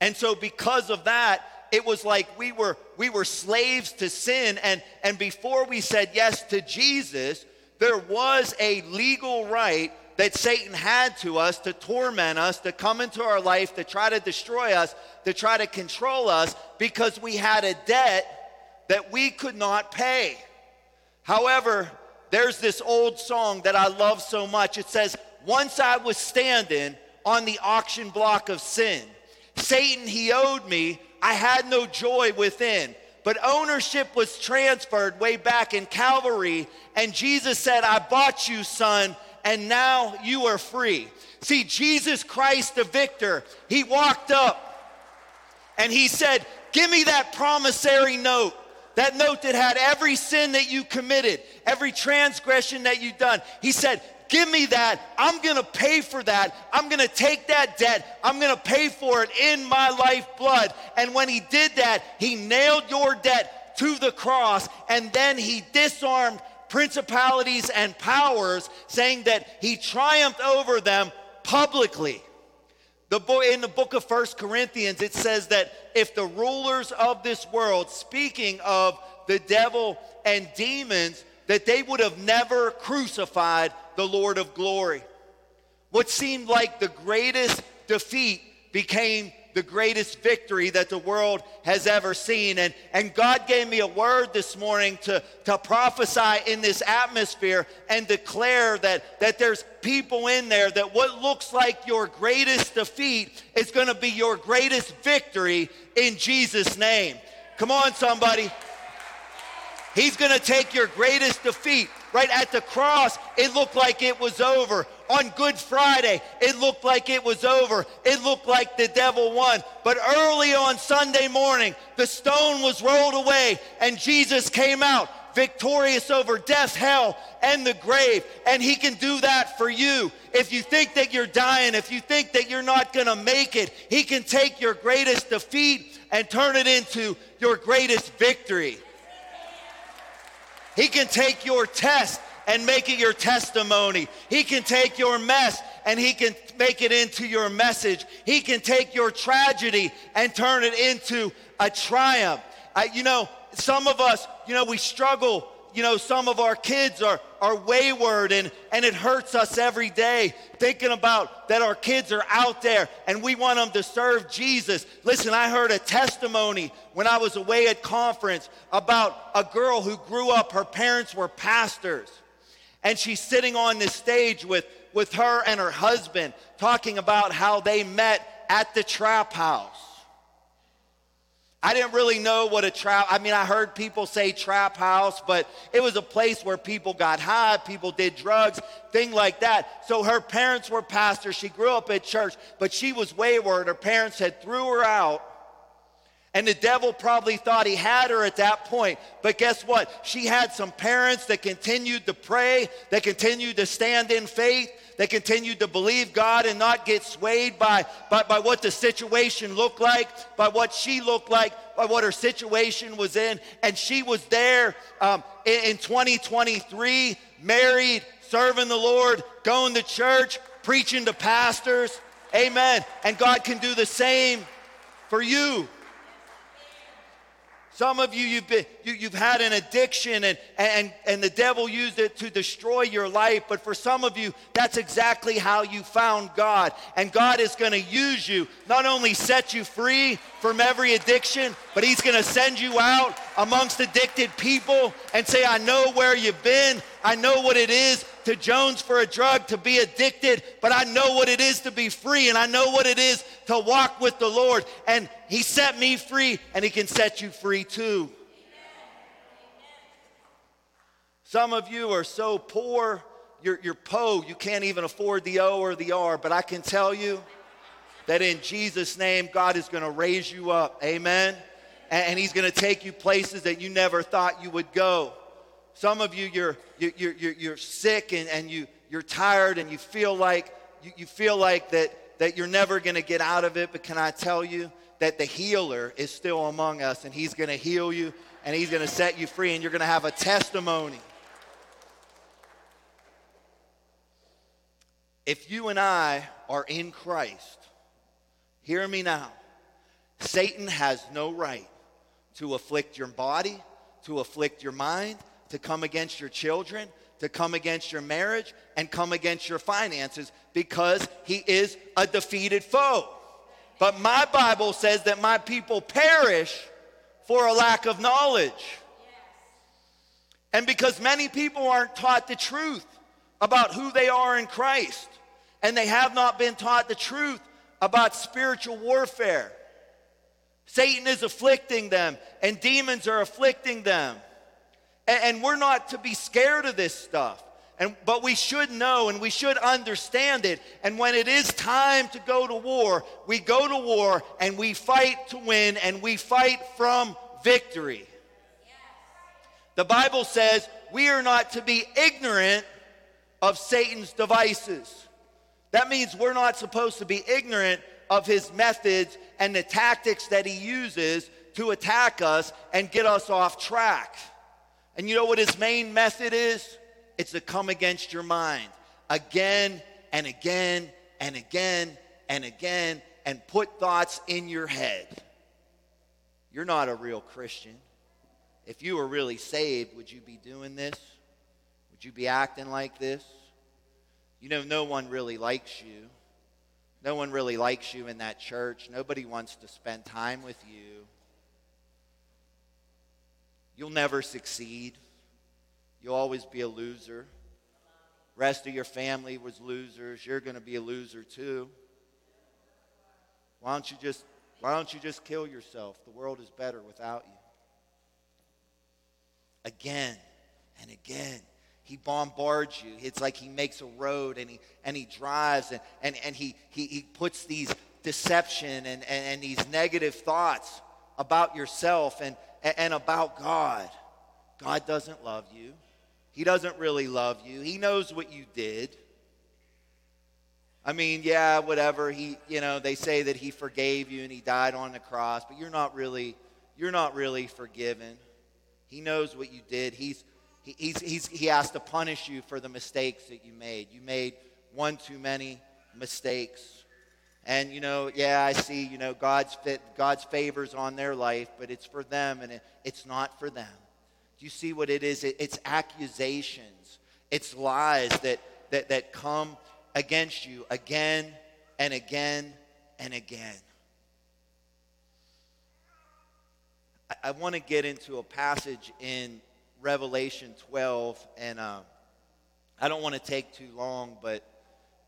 And so because of that it was like we were we were slaves to sin. And and before we said yes to Jesus there was a legal right that Satan had to us to torment us to come into our life to try to destroy us to try to control us because we had a debt that we could not pay however there's this old song that I love so much it says once I was standing on the auction block of sin Satan he owed me I had no joy within. But ownership was transferred way back in Calvary, and Jesus said, I bought you, son, and now you are free. See, Jesus Christ, the victor, he walked up and he said, Give me that promissory note. That note that had every sin that you committed, every transgression that you've done. He said, Give me that. I'm going to pay for that. I'm going to take that debt. I'm going to pay for it in my life blood. And when he did that, he nailed your debt to the cross and then he disarmed principalities and powers, saying that he triumphed over them publicly. The boy in the book of First Corinthians, it says that if the rulers of this world, speaking of the devil and demons, that they would have never crucified the Lord of glory. What seemed like the greatest defeat became the greatest victory that the world has ever seen. And, and God gave me a word this morning to, to prophesy in this atmosphere and declare that, that there's people in there that what looks like your greatest defeat is going to be your greatest victory in Jesus' name. Come on, somebody. He's going to take your greatest defeat. Right at the cross, it looked like it was over. On Good Friday, it looked like it was over. It looked like the devil won. But early on Sunday morning, the stone was rolled away and Jesus came out victorious over death, hell, and the grave. And he can do that for you. If you think that you're dying, if you think that you're not going to make it, he can take your greatest defeat and turn it into your greatest victory. He can take your test and make it your testimony. He can take your mess and he can make it into your message. He can take your tragedy and turn it into a triumph. I, you know, some of us, you know, we struggle. You know, some of our kids are, are wayward and, and it hurts us every day thinking about that our kids are out there and we want them to serve Jesus. Listen, I heard a testimony when I was away at conference about a girl who grew up, her parents were pastors. And she's sitting on this stage with, with her and her husband talking about how they met at the trap house. I didn't really know what a trap, I mean, I heard people say trap house, but it was a place where people got high, people did drugs, thing like that. So her parents were pastors. She grew up at church, but she was wayward. Her parents had threw her out. And the devil probably thought he had her at that point. But guess what? She had some parents that continued to pray, that continued to stand in faith, that continued to believe God and not get swayed by, by, by what the situation looked like, by what she looked like, by what her situation was in. And she was there um, in, in 2023, married, serving the Lord, going to church, preaching to pastors. Amen. And God can do the same for you. Some of you, you've, been, you, you've had an addiction and, and, and the devil used it to destroy your life. But for some of you, that's exactly how you found God. And God is going to use you, not only set you free from every addiction, but He's going to send you out amongst addicted people and say, I know where you've been. I know what it is to Jones for a drug, to be addicted, but I know what it is to be free and I know what it is to walk with the Lord. And He set me free and He can set you free too. Some of you are so poor, you're, you're po, you can't even afford the O or the R, but I can tell you that in Jesus' name, God is going to raise you up. Amen. And, and He's going to take you places that you never thought you would go. Some of you, you're, you're, you're, you're sick and, and you, you're tired and you feel like, you, you feel like that, that you're never going to get out of it. But can I tell you that the healer is still among us and he's going to heal you and he's going to set you free and you're going to have a testimony. If you and I are in Christ, hear me now. Satan has no right to afflict your body, to afflict your mind, to come against your children, to come against your marriage, and come against your finances because he is a defeated foe. But my Bible says that my people perish for a lack of knowledge. And because many people aren't taught the truth about who they are in Christ, and they have not been taught the truth about spiritual warfare. Satan is afflicting them, and demons are afflicting them. And, we're not to be scared of this stuff. And, but we should know and we should understand it. And when it is time to go to war, we go to war and we fight to win and we fight from victory. The Bible says we are not to be ignorant of Satan's devices. That means we're not supposed to be ignorant of his methods and the tactics that he uses to attack us and get us off track. And you know what his main method is? It's to come against your mind again and again and again and again and put thoughts in your head. You're not a real Christian. If you were really saved, would you be doing this? Would you be acting like this? You know, no one really likes you. No one really likes you in that church. Nobody wants to spend time with you. You'll never succeed. You'll always be a loser. Rest of your family was losers. You're going to be a loser too. Why don't you just why don't you just kill yourself? The world is better without you. Again and again he bombards you. It's like he makes a road and he, and he drives and, and, and he, he, he puts these deception and, and, and these negative thoughts about yourself and, and about God. God doesn't love you. He doesn't really love you. He knows what you did. I mean, yeah, whatever. He, you know, they say that he forgave you and he died on the cross, but you're not really, you're not really forgiven. He knows what you did. He's he, he's, he's, he has to punish you for the mistakes that you made. You made one too many mistakes. And, you know, yeah, I see, you know, God's, fit, God's favors on their life, but it's for them and it, it's not for them. Do you see what it is? It, it's accusations, it's lies that, that, that come against you again and again and again. I, I want to get into a passage in Revelation 12, and uh, I don't want to take too long, but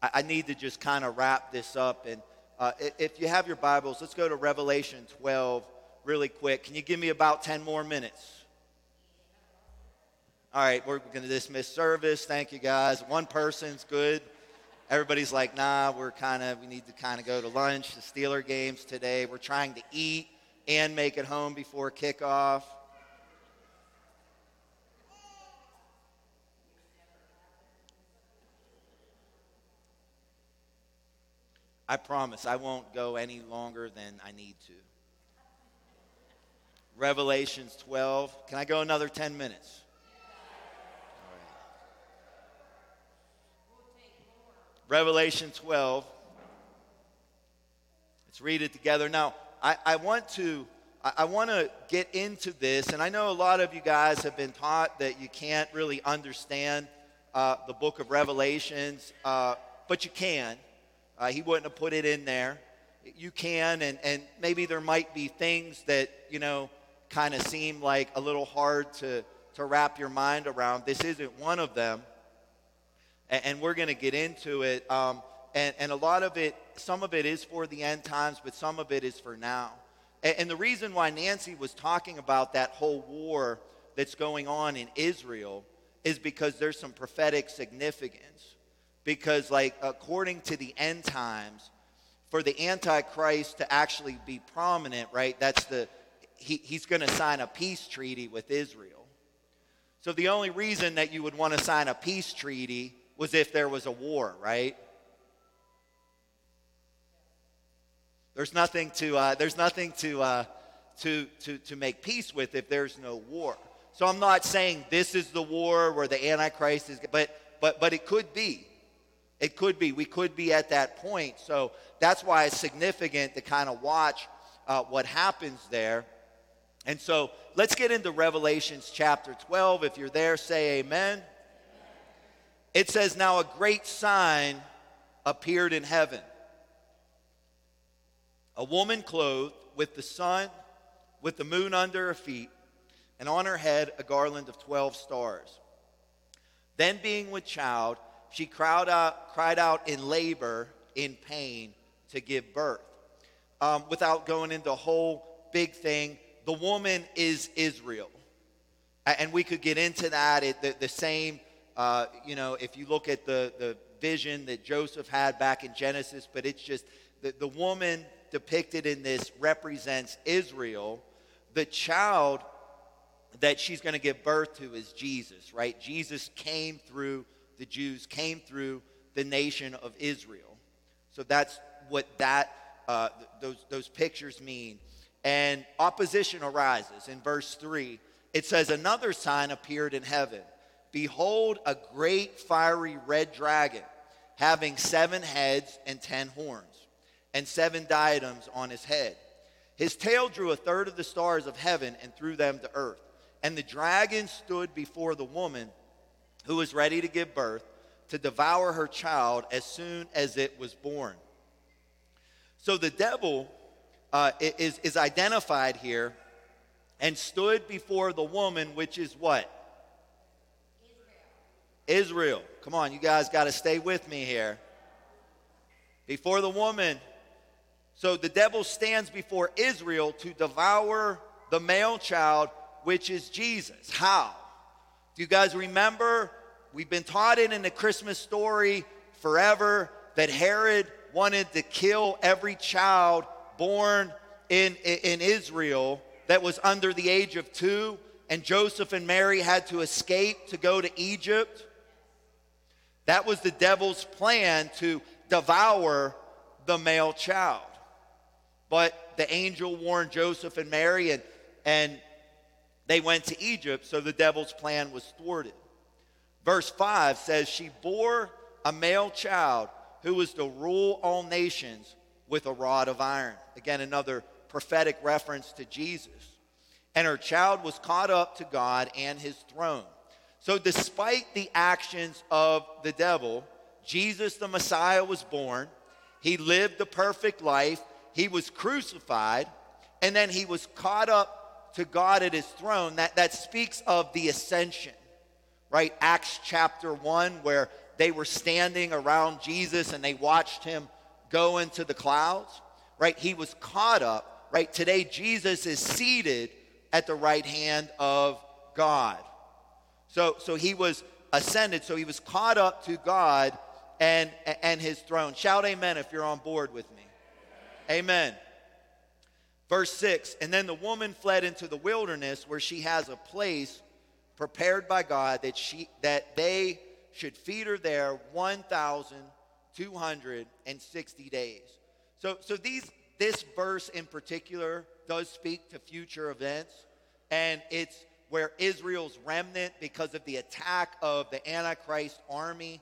I, I need to just kind of wrap this up. And uh, if you have your Bibles, let's go to Revelation 12 really quick. Can you give me about 10 more minutes? All right, we're going to dismiss service. Thank you, guys. One person's good. Everybody's like, nah, we're kind of, we need to kind of go to lunch. The Steeler games today. We're trying to eat and make it home before kickoff. I promise I won't go any longer than I need to. Revelations 12. Can I go another 10 minutes? Revelation 12. Let's read it together. Now, I, I want to I, want to get into this, and I know a lot of you guys have been taught that you can't really understand uh, the book of Revelations, uh, but you can. Uh, he wouldn't have put it in there. You can, and, and maybe there might be things that, you know, kind of seem like a little hard to, to wrap your mind around. This isn't one of them. And, and we're going to get into it. Um, and, and a lot of it, some of it is for the end times, but some of it is for now. And, and the reason why Nancy was talking about that whole war that's going on in Israel is because there's some prophetic significance. Because, like, according to the end times, for the Antichrist to actually be prominent, right, that's the, he, he's going to sign a peace treaty with Israel. So the only reason that you would want to sign a peace treaty was if there was a war, right? There's nothing to, uh, there's nothing to, uh, to, to, to make peace with if there's no war. So I'm not saying this is the war where the Antichrist is, but, but, but it could be. It could be. We could be at that point. So that's why it's significant to kind of watch uh, what happens there. And so let's get into Revelations chapter 12. If you're there, say amen. It says, Now a great sign appeared in heaven a woman clothed with the sun, with the moon under her feet, and on her head a garland of 12 stars. Then, being with child, she cried out, cried out in labor, in pain, to give birth. Um, without going into the whole big thing, the woman is Israel. And we could get into that. It, the, the same, uh, you know, if you look at the, the vision that Joseph had back in Genesis, but it's just the, the woman depicted in this represents Israel. The child that she's going to give birth to is Jesus, right? Jesus came through the Jews, came through the nation of Israel. So that's what that uh, those those pictures mean. And opposition arises in verse three. It says, "Another sign appeared in heaven. Behold, a great fiery red dragon, having seven heads and ten horns, and seven diadems on his head." His tail drew a third of the stars of heaven and threw them to earth. And the dragon stood before the woman who was ready to give birth to devour her child as soon as it was born. So the devil uh, is, is identified here and stood before the woman, which is what? Israel. Come on, you guys got to stay with me here. Before the woman. So the devil stands before Israel to devour the male child which is Jesus. How? Do you guys remember? We've been taught it in the Christmas story forever that Herod wanted to kill every child born in, in Israel that was under the age of two, and Joseph and Mary had to escape to go to Egypt. That was the devil's plan to devour the male child. But the angel warned Joseph and Mary, and, and they went to Egypt, so the devil's plan was thwarted. Verse 5 says, She bore a male child who was to rule all nations with a rod of iron. Again, another prophetic reference to Jesus. And her child was caught up to God and his throne. So, despite the actions of the devil, Jesus the Messiah was born. He lived the perfect life. He was crucified. And then he was caught up to God at his throne, that, that speaks of the ascension, right? Acts chapter 1, where they were standing around Jesus and they watched him go into the clouds, right? He was caught up, right? Today, Jesus is seated at the right hand of God. So, so he was ascended, so he was caught up to God and, and his throne. Shout amen if you're on board with me. Amen. Verse 6 And then the woman fled into the wilderness where she has a place prepared by God that, she, that they should feed her there 1,260 days. So, so these, this verse in particular does speak to future events, and it's where Israel's remnant, because of the attack of the Antichrist army,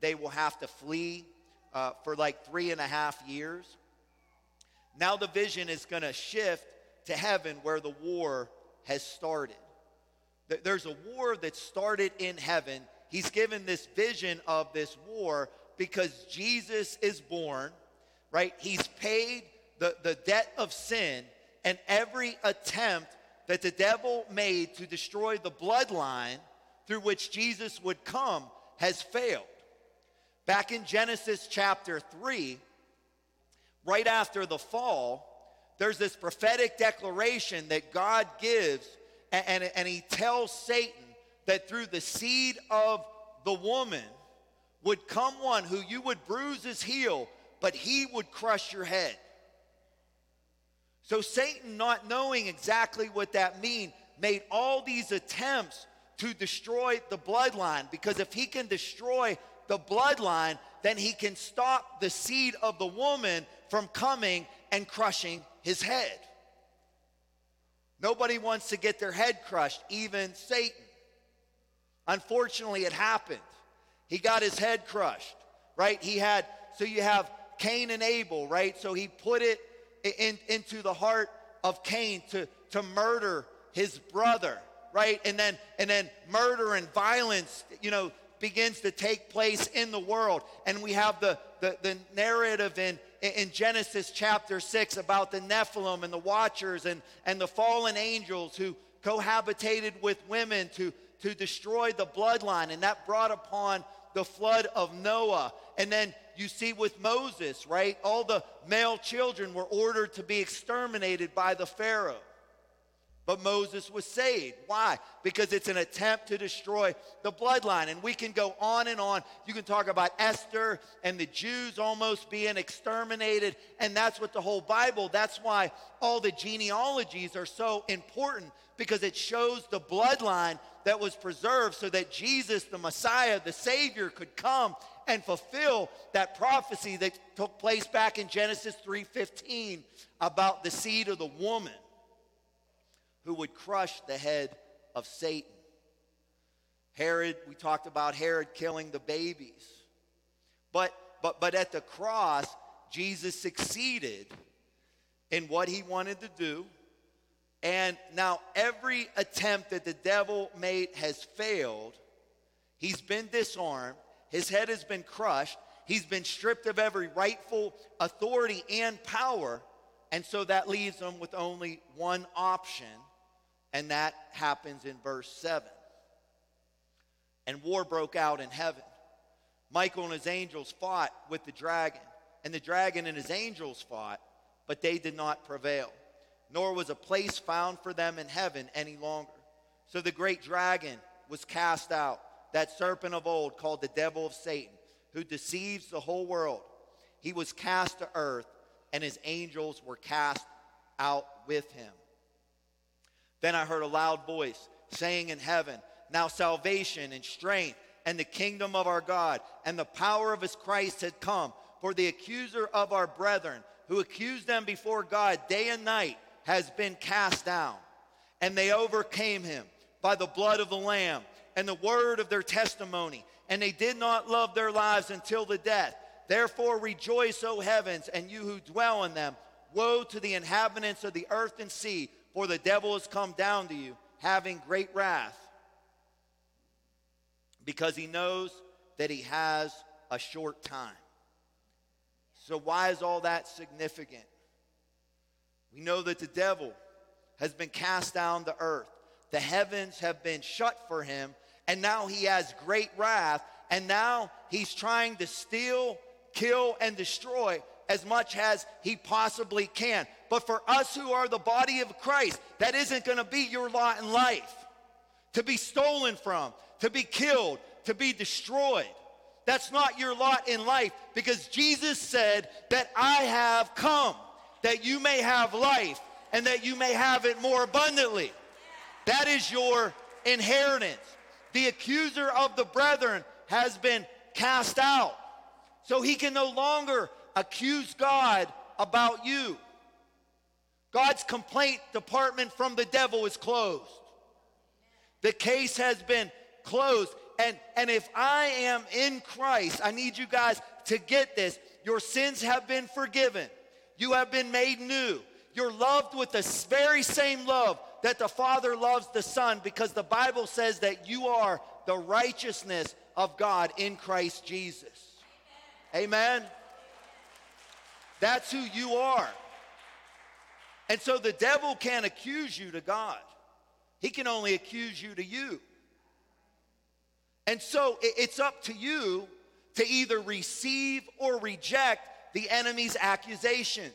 they will have to flee uh, for like three and a half years. Now the vision is going to shift to heaven where the war has started. There's a war that started in heaven. He's given this vision of this war because Jesus is born, right? He's paid the, the debt of sin, and every attempt that the devil made to destroy the bloodline through which Jesus would come has failed. Back in Genesis chapter 3, right after the fall, there's this prophetic declaration that God gives, and, and, and he tells Satan that through the seed of the woman would come one who you would bruise his heel, but he would crush your head. So Satan, not knowing exactly what that mean, made all these attempts to destroy the bloodline because if he can destroy the bloodline, then he can stop the seed of the woman from coming and crushing his head. Nobody wants to get their head crushed, even Satan. Unfortunately, it happened. He got his head crushed, right? He had, so you have Cain and Abel, right? So he put it in, into the heart of Cain to, to murder his brother, right? And then, and then murder and violence, you know, begins to take place in the world. And we have the, the, the narrative in, in Genesis chapter 6 about the Nephilim and the Watchers and, and the fallen angels who cohabitated with women to, to destroy the bloodline. And that brought upon the flood of Noah. And then you see with Moses, right? All the male children were ordered to be exterminated by the Pharaoh. But Moses was saved. Why? Because it's an attempt to destroy the bloodline. And we can go on and on. You can talk about Esther and the Jews almost being exterminated. And that's what the whole Bible, that's why all the genealogies are so important because it shows the bloodline that was preserved so that Jesus, the Messiah, the Savior, could come and fulfill that prophecy that took place back in Genesis 3:15 about the seed of the woman who would crush the head of Satan. Herod, we talked about Herod killing the babies. But but but at the cross, Jesus succeeded in what he wanted to do. And now every attempt that the devil made has failed. He's been disarmed. His head has been crushed. He's been stripped of every rightful authority and power. And so that leaves him with only one option, and that happens in verse 7. And war broke out in heaven. Michael and his angels fought with the dragon, and the dragon and his angels fought, but they did not prevail, nor was a place found for them in heaven any longer. So the great dragon was cast out, that serpent of old called the devil of Satan, who deceives the whole world. He was cast to earth, and his angels were cast out with him. Then I heard a loud voice saying in heaven, Now salvation and strength and the kingdom of our God and the power of his Christ had come. For the accuser of our brethren, who accused them before God day and night, has been cast down. And they overcame him by the blood of the Lamb and the word of their testimony. And they did not love their lives until the death. Therefore rejoice, O heavens, and you who dwell in them. Woe to the inhabitants of the earth and sea, for the devil has come down to you, having great wrath, because he knows that he has a short time. So, why is all that significant? We know that the devil has been cast down to earth, the heavens have been shut for him, and now he has great wrath, and now he's trying to steal, kill, and destroy as much as he possibly can. But for us who are the body of Christ, that isn't going to be your lot in life. To be stolen from, to be killed, to be destroyed. That's not your lot in life because Jesus said that I have come that you may have life and that you may have it more abundantly. That is your inheritance. The accuser of the brethren has been cast out. So he can no longer accuse God about you. God's complaint department from the devil is closed. The case has been closed. And, and if I am in Christ, I need you guys to get this. Your sins have been forgiven. You have been made new. You're loved with the very same love that the Father loves the Son because the Bible says that you are the righteousness of God in Christ Jesus. Amen. That's who you are. And so the devil can't accuse you to God, he can only accuse you to you. And so it's up to you to either receive or reject the enemy's accusations.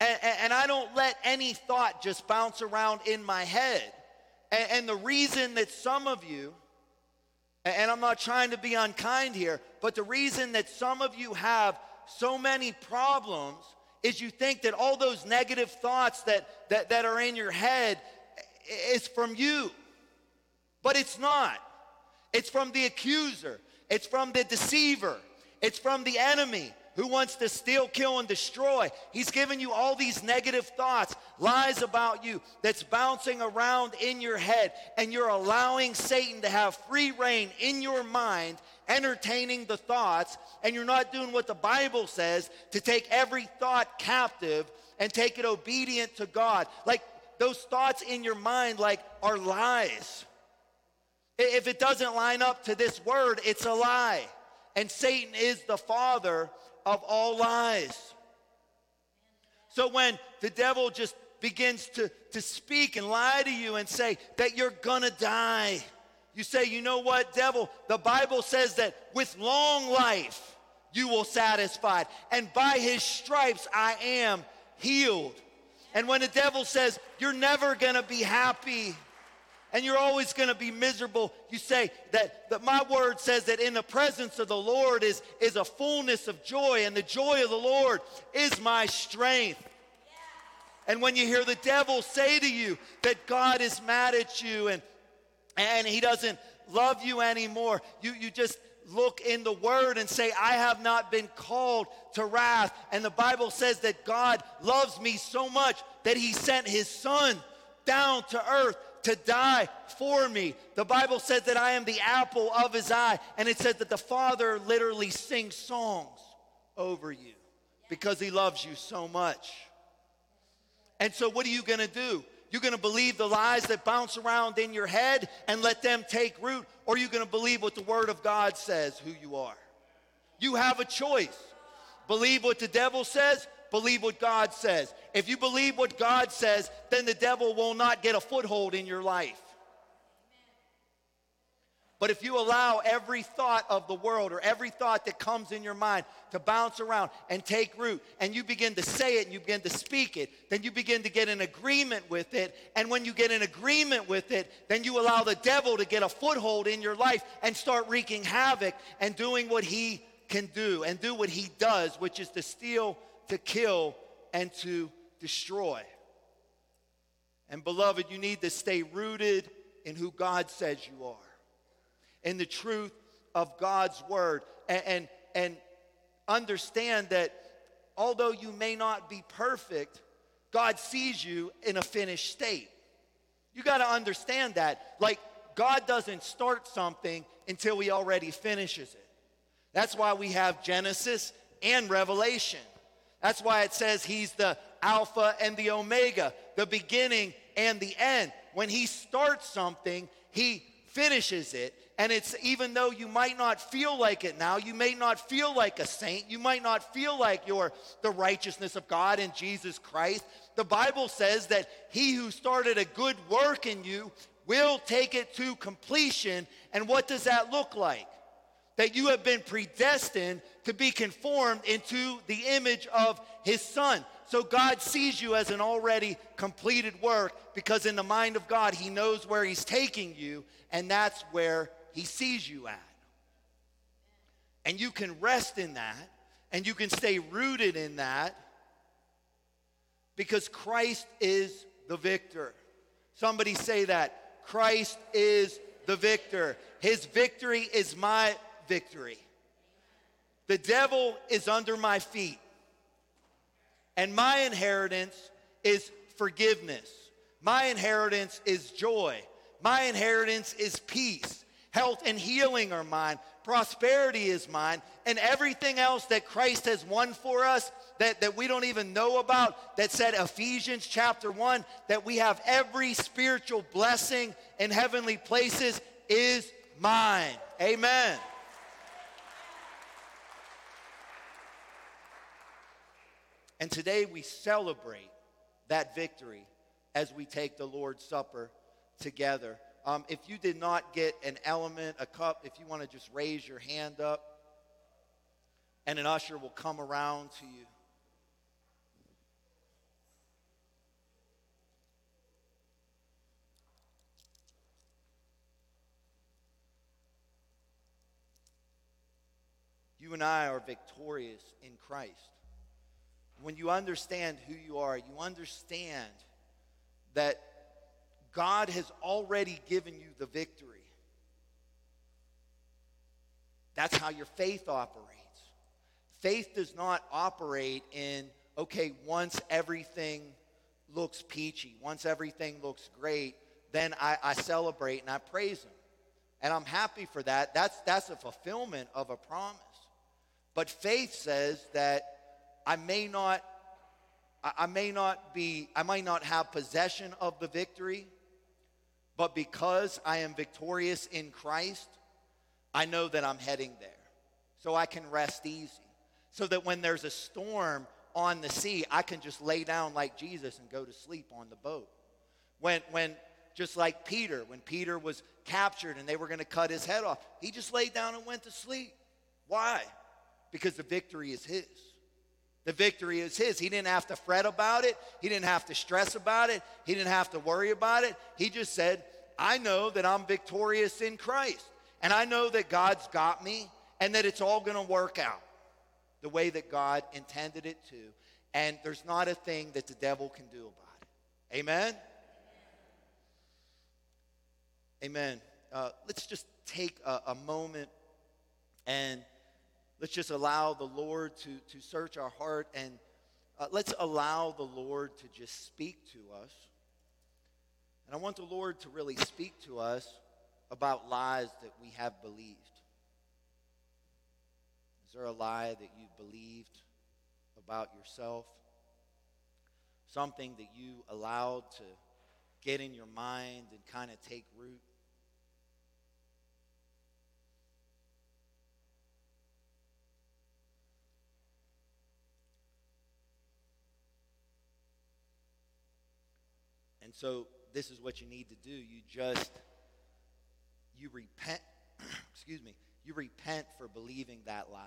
And, and, I don't let any thought just bounce around in my head. And, and the reason that some of you, and I'm not trying to be unkind here, but the reason that some of you have so many problems is you think that all those negative thoughts that, that, that are in your head is from you. But it's not. It's from the accuser, it's from the deceiver, it's from the enemy who wants to steal, kill, and destroy. He's giving you all these negative thoughts, lies about you that's bouncing around in your head, and you're allowing Satan to have free reign in your mind, entertaining the thoughts, and you're not doing what the Bible says to take every thought captive and take it obedient to God. Like those thoughts in your mind, like, are lies. If it doesn't line up to this word, it's a lie. And Satan is the father of all lies. So when the devil just begins to, to speak and lie to you and say that you're gonna die, you say, you know what, devil? The Bible says that with long life you will satisfy, and by his stripes I am healed. And when the devil says, you're never gonna be happy, and you're always going to be miserable. You say that, that my word says that in the presence of the Lord is, is a fullness of joy, and the joy of the Lord is my strength. And when you hear the devil say to you that God is mad at you and, and he doesn't love you anymore, you, you just look in the word and say, I have not been called to wrath. And the Bible says that God loves me so much that he sent his son down to earth to die for me. The Bible says that I am the apple of his eye, and it says that the Father literally sings songs over you because he loves you so much. And so, what are you going to do? You're going to believe the lies that bounce around in your head and let them take root, or are you going to believe what the Word of God says who you are? You have a choice. Believe what the devil says, believe what God says. If you believe what God says, then the devil will not get a foothold in your life. But if you allow every thought of the world or every thought that comes in your mind to bounce around and take root, and you begin to say it and you begin to speak it, then you begin to get an agreement with it. And when you get an agreement with it, then you allow the devil to get a foothold in your life and start wreaking havoc and doing what he can do and do what he does, which is to steal, to kill, and to destroy. And beloved, you need to stay rooted in who God says you are, in the truth of God's word, and, and, and understand that although you may not be perfect, God sees you in a finished state. You got to understand that. Like, God doesn't start something until He already finishes it. That's why we have Genesis and Revelation. That's why it says He's the Alpha and the Omega, the beginning and the end. When He starts something, He finishes it. And it's even though you might not feel like it now, you may not feel like a saint, you might not feel like you're the righteousness of God in Jesus Christ. The Bible says that he who started a good work in you will take it to completion. And what does that look like? That you have been predestined to be conformed into the image of his son. So God sees you as an already completed work because in the mind of God, He knows where He's taking you, and that's where He sees you at. And you can rest in that, and you can stay rooted in that because Christ is the victor. Somebody say that. Christ is the victor. His victory is my victory. The devil is under my feet. And my inheritance is forgiveness. My inheritance is joy. My inheritance is peace. Health and healing are mine. Prosperity is mine. And everything else that Christ has won for us that, that we don't even know about, that said Ephesians chapter 1, that we have every spiritual blessing in heavenly places is mine. Amen. And today we celebrate that victory as we take the Lord's Supper together. Um, if you did not get an element, a cup, if you want to just raise your hand up, and an usher will come around to you. You and I are victorious in Christ. When you understand who you are, you understand that God has already given you the victory. That's how your faith operates. Faith does not operate in, okay, once everything looks peachy, once everything looks great, then I, I celebrate and I praise Him. And I'm happy for that. That's, that's a fulfillment of a promise. But faith says that I may not, I may not be, I might not have possession of the victory, but because I am victorious in Christ, I know that I'm heading there. So I can rest easy. So that when there's a storm on the sea, I can just lay down like Jesus and go to sleep on the boat. When, when just like Peter, when Peter was captured and they were going to cut his head off, he just laid down and went to sleep. Why? because the victory is his. The victory is his. He didn't have to fret about it. He didn't have to stress about it. He didn't have to worry about it. He just said, I know that I'm victorious in Christ. And I know that God's got me and that it's all going to work out the way that God intended it to. And there's not a thing that the devil can do about it. Amen? Amen. Uh, let's just take a, a moment and Let's just allow the Lord to, to search our heart and uh, let's allow the Lord to just speak to us. And I want the Lord to really speak to us about lies that we have believed. Is there a lie that you've believed about yourself? Something that you allowed to get in your mind and kind of take root? And so this is what you need to do. You just, you repent, excuse me, you repent for believing that lie.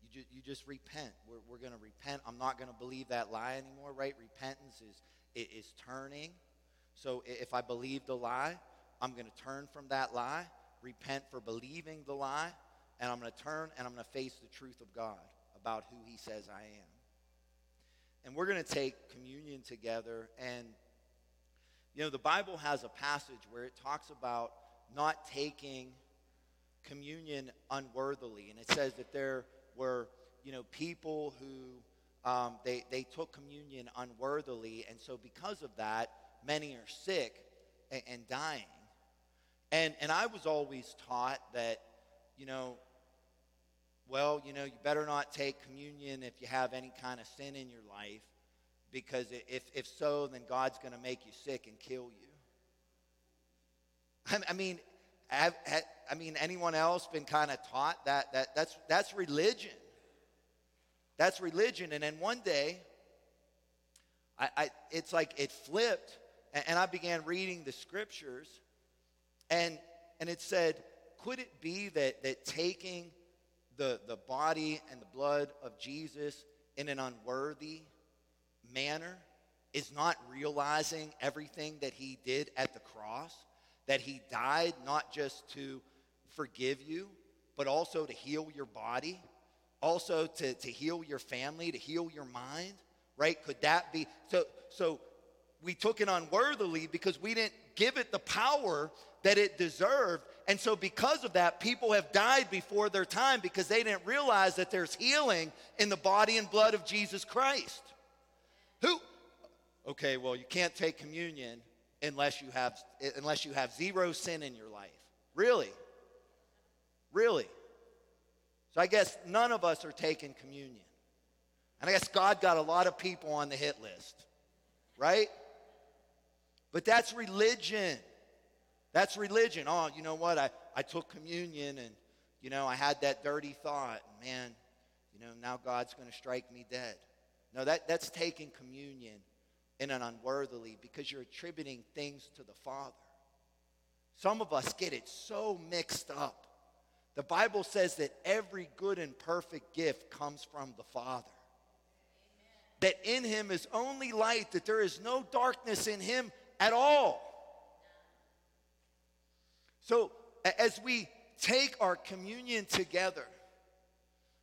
You, ju- you just repent. We're, we're going to repent. I'm not going to believe that lie anymore, right? Repentance is, it is turning. So if I believe the lie, I'm going to turn from that lie, repent for believing the lie, and I'm going to turn and I'm going to face the truth of God about who He says I am. And we're going to take communion together. And, you know, the Bible has a passage where it talks about not taking communion unworthily. And it says that there were, you know, people who um, they, they took communion unworthily. And so because of that, many are sick and, and dying. And, and I was always taught that, you know, well, you know, you better not take communion if you have any kind of sin in your life, because if, if so, then God's going to make you sick and kill you. I, mean, have, have, I mean, anyone else been kind of taught that, that that's, that's religion? That's religion. And then one day, I, I, it's like it flipped, and, and I began reading the scriptures, and, and it said, could it be that, that taking the, the body and the blood of Jesus in an unworthy manner is not realizing everything that he did at the cross, that he died not just to forgive you, but also to heal your body, also to, to heal your family, to heal your mind, right? Could that be? So, so we took it unworthily because we didn't give it the power that it deserved. And so, because of that, people have died before their time because they didn't realize that there's healing in the body and blood of Jesus Christ. Who? Okay, well, you can't take communion unless you have unless you have zero sin in your life. Really? Really? So I guess none of us are taking communion. And I guess God got a lot of people on the hit list, right? But that's religion. That's religion. Oh, you know what? I, I took communion and, you know, I had that dirty thought. Man, you know, now God's going to strike me dead. No, that, that's taking communion in an unworthily because you're attributing things to the Father. Some of us get it so mixed up. The Bible says that every good and perfect gift comes from the Father. That in him is only light, that there is no darkness in him at all. So, as we take our communion together,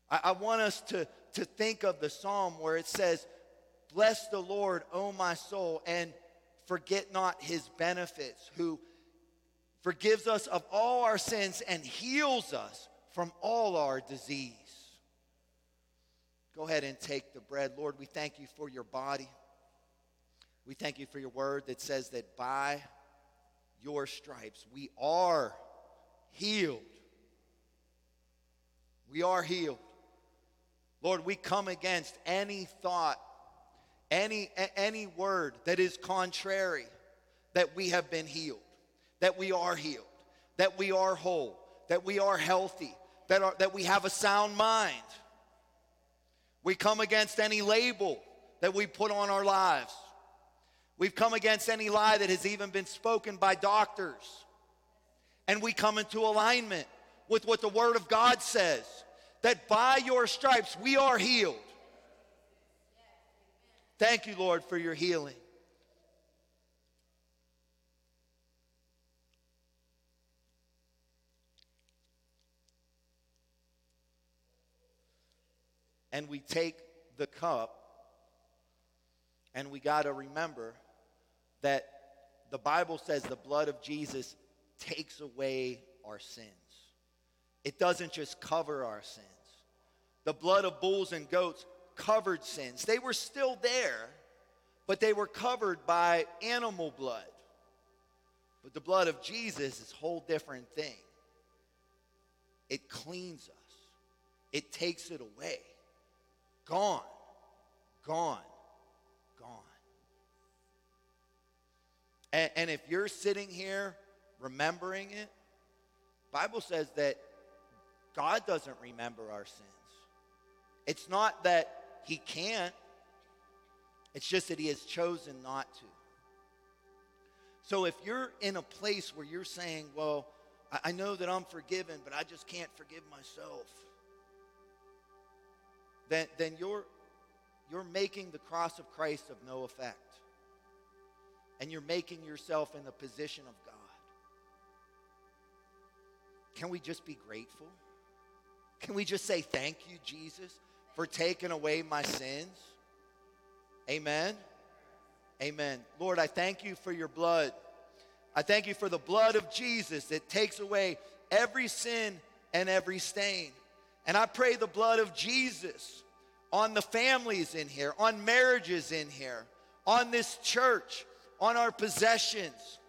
I, I want us to, to think of the psalm where it says, Bless the Lord, O my soul, and forget not his benefits, who forgives us of all our sins and heals us from all our disease. Go ahead and take the bread. Lord, we thank you for your body. We thank you for your word that says that by your stripes we are healed. We are healed. Lord, we come against any thought, any, any word that is contrary that we have been healed, that we are healed, that we are whole, that we are healthy, that, are, that we have a sound mind. We come against any label that we put on our lives. We've come against any lie that has even been spoken by doctors. And we come into alignment with what the Word of God says that by your stripes we are healed. Thank you, Lord, for your healing. And we take the cup and we got to remember that the Bible says the blood of Jesus takes away our sins. It doesn't just cover our sins. The blood of bulls and goats covered sins. They were still there, but they were covered by animal blood. But the blood of Jesus is a whole different thing. It cleans us. It takes it away. Gone. Gone. And, and if you're sitting here remembering it, Bible says that God doesn't remember our sins. It's not that he can't. It's just that he has chosen not to. So if you're in a place where you're saying, well, I know that I'm forgiven, but I just can't forgive myself, then, then you're, you're making the cross of Christ of no effect. And you're making yourself in the position of God. Can we just be grateful? Can we just say, Thank you, Jesus, for taking away my sins? Amen. Amen. Lord, I thank you for your blood. I thank you for the blood of Jesus that takes away every sin and every stain. And I pray the blood of Jesus on the families in here, on marriages in here, on this church, on our possessions.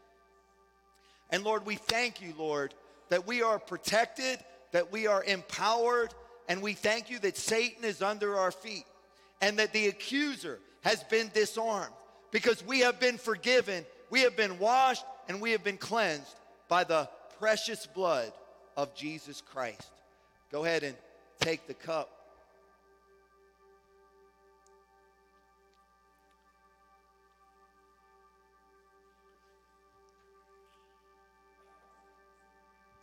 And Lord, we thank you, Lord, that we are protected, that we are empowered, and we thank you that Satan is under our feet and that the accuser has been disarmed because we have been forgiven, we have been washed, and we have been cleansed by the precious blood of Jesus Christ. Go ahead and take the cup.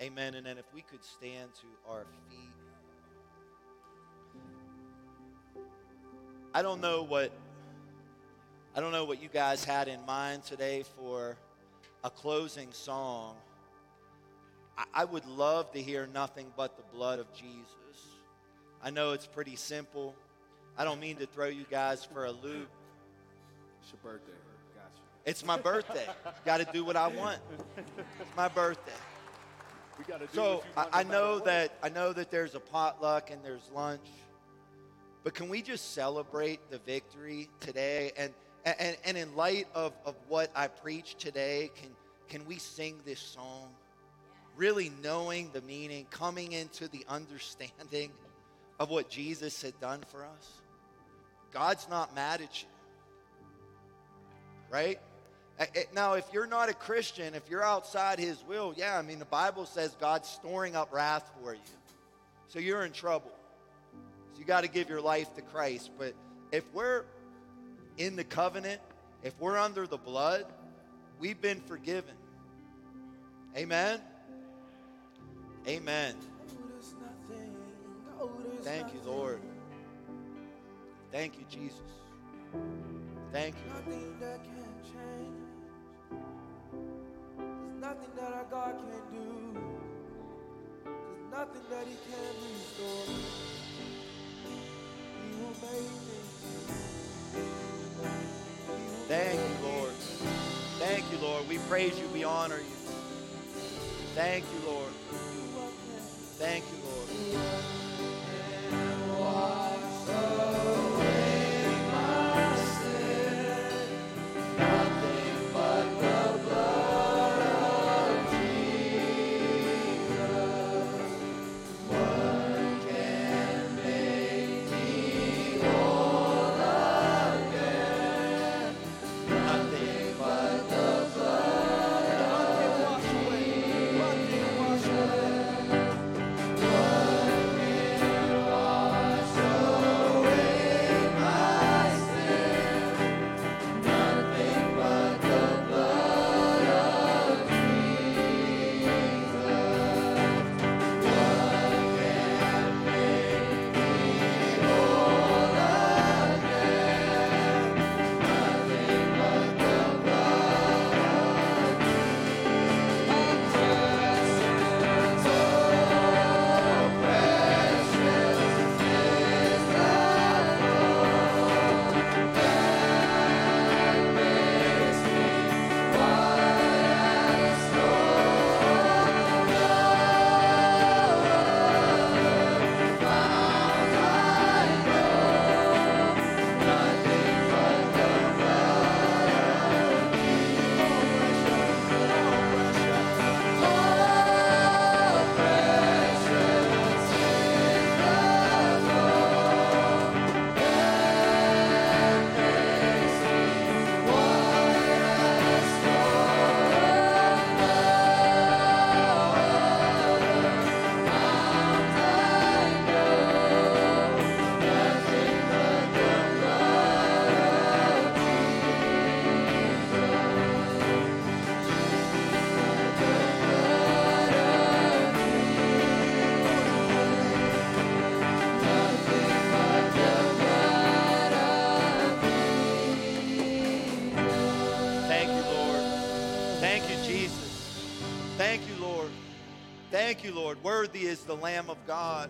Amen. And then if we could stand to our feet. I don't know what I don't know what you guys had in mind today for a closing song. I, I would love to hear nothing but the blood of Jesus. I know it's pretty simple. I don't mean to throw you guys for a loop. It's your birthday. Got you. It's my birthday. Got to do what I want. It's my birthday. So what you want I, I know that I know that there's a potluck and there's lunch, but can we just celebrate the victory today? And and, and in light of, of what I preached today, can can we sing this song? really knowing the meaning, coming into the understanding of what Jesus had done for us, God's not mad at you. Right? Now, if you're not a Christian, if you're outside his will, yeah, I mean, the Bible says God's storing up wrath for you. So you're in trouble. So you got to give your life to Christ. But if we're in the covenant, if we're under the blood, we've been forgiven. Amen. Amen. Thank you, Lord. Thank you, Jesus. Thank you. Nothing that our God can't do. There's nothing that He can't restore. He will make things. Thank you, Lord. Thank you, Lord. We praise you. We honor you. Thank you, Lord. Thank you, Lord. Thank you, Lord. Worthy is the Lamb of God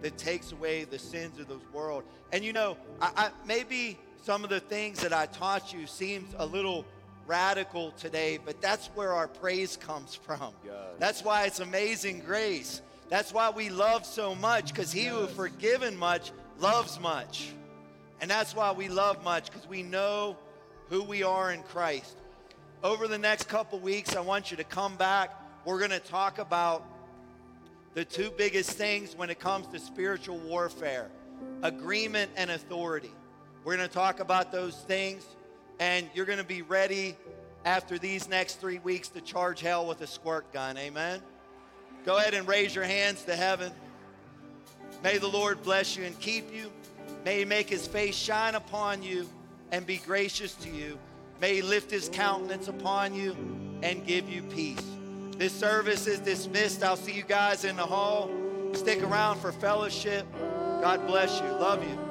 that takes away the sins of this world. And you know, I, I, maybe some of the things that I taught you seems a little radical today, but that's where our praise comes from. That's why it's amazing grace. That's why we love so much, because he who forgiven much loves much. And that's why we love much, because we know who we are in Christ. Over the next couple weeks, I want you to come back. We're going to talk about the two biggest things when it comes to spiritual warfare agreement and authority. We're going to talk about those things, and you're going to be ready after these next three weeks to charge hell with a squirt gun. Amen? Go ahead and raise your hands to heaven. May the Lord bless you and keep you. May he make his face shine upon you and be gracious to you. May he lift his countenance upon you and give you peace. This service is dismissed. I'll see you guys in the hall. Stick around for fellowship. God bless you. Love you.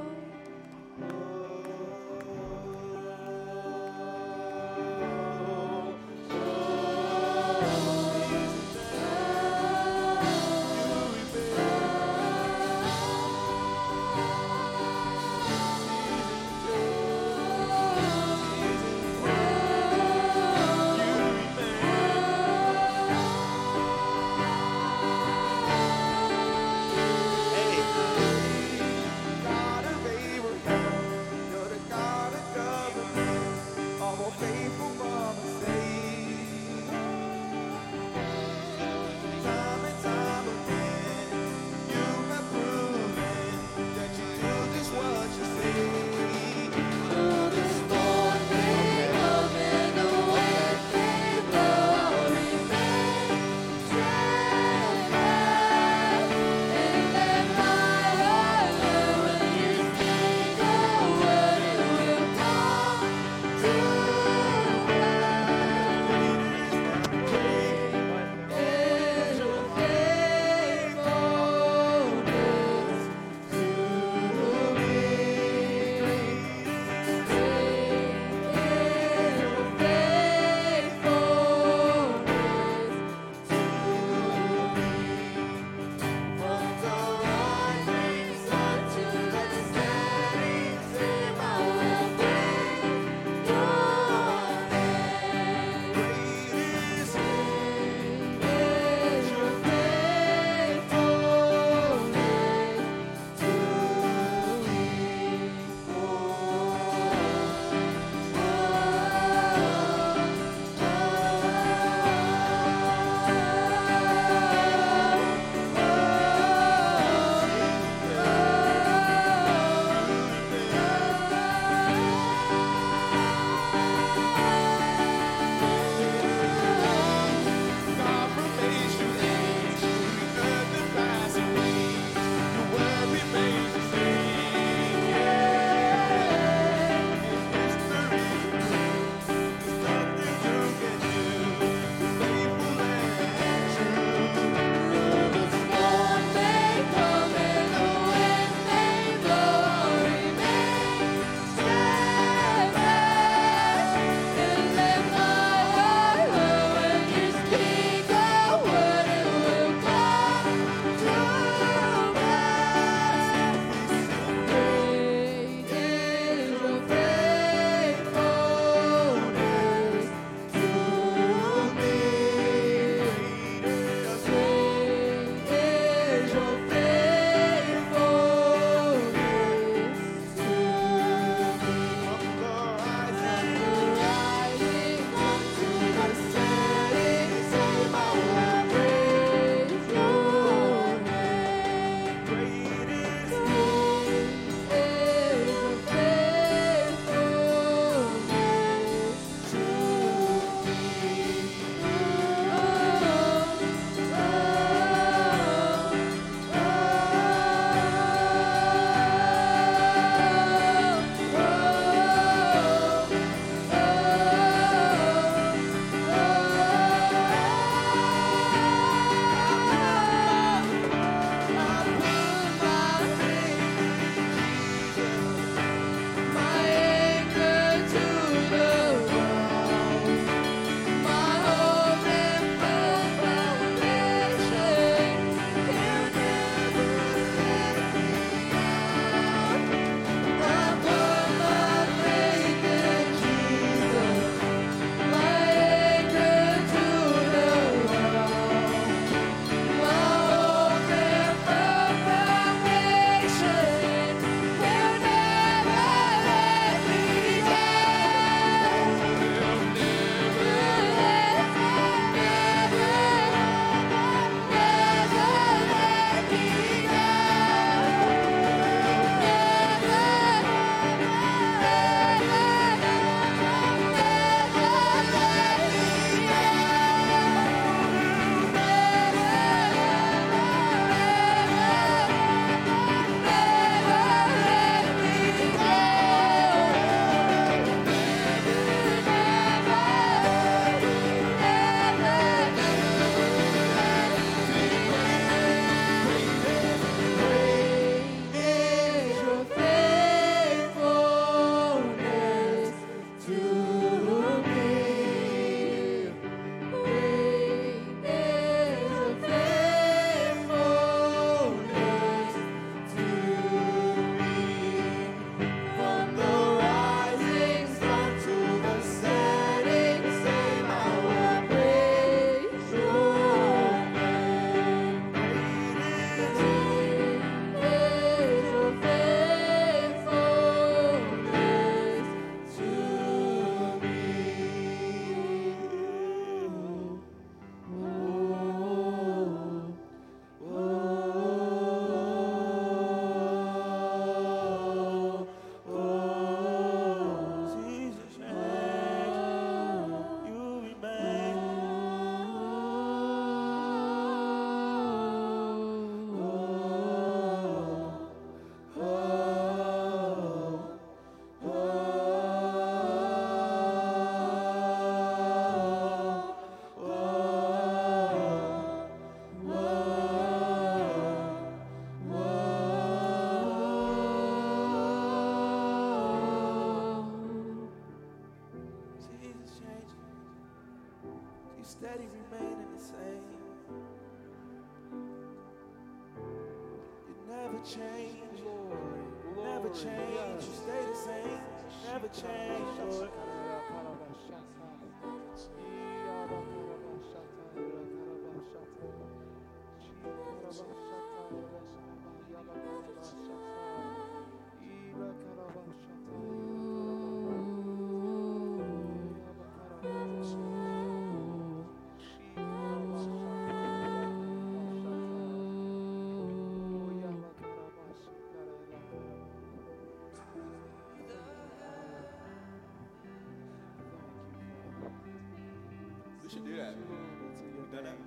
We should do that. We done that?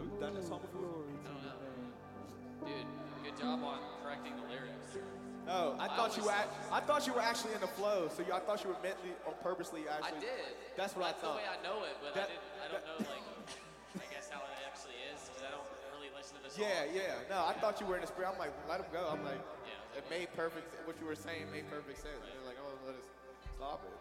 Have we done this song before? I don't know. Dude, good job on correcting the lyrics. No, I I thought you were. Act- I thought you were actually in the flow. So you, I thought you were mentally or purposely actually. I did. That's what That's I thought. the way I know it, but That- I. I don't know like. I guess how it actually is because I don't really listen to the song. Yeah, yeah. No, I thought you were in the spirit. I'm like, let him go. I'm like, Yeah. it made perfect. What you were saying made perfect sense. And they're like, oh, let us stop it.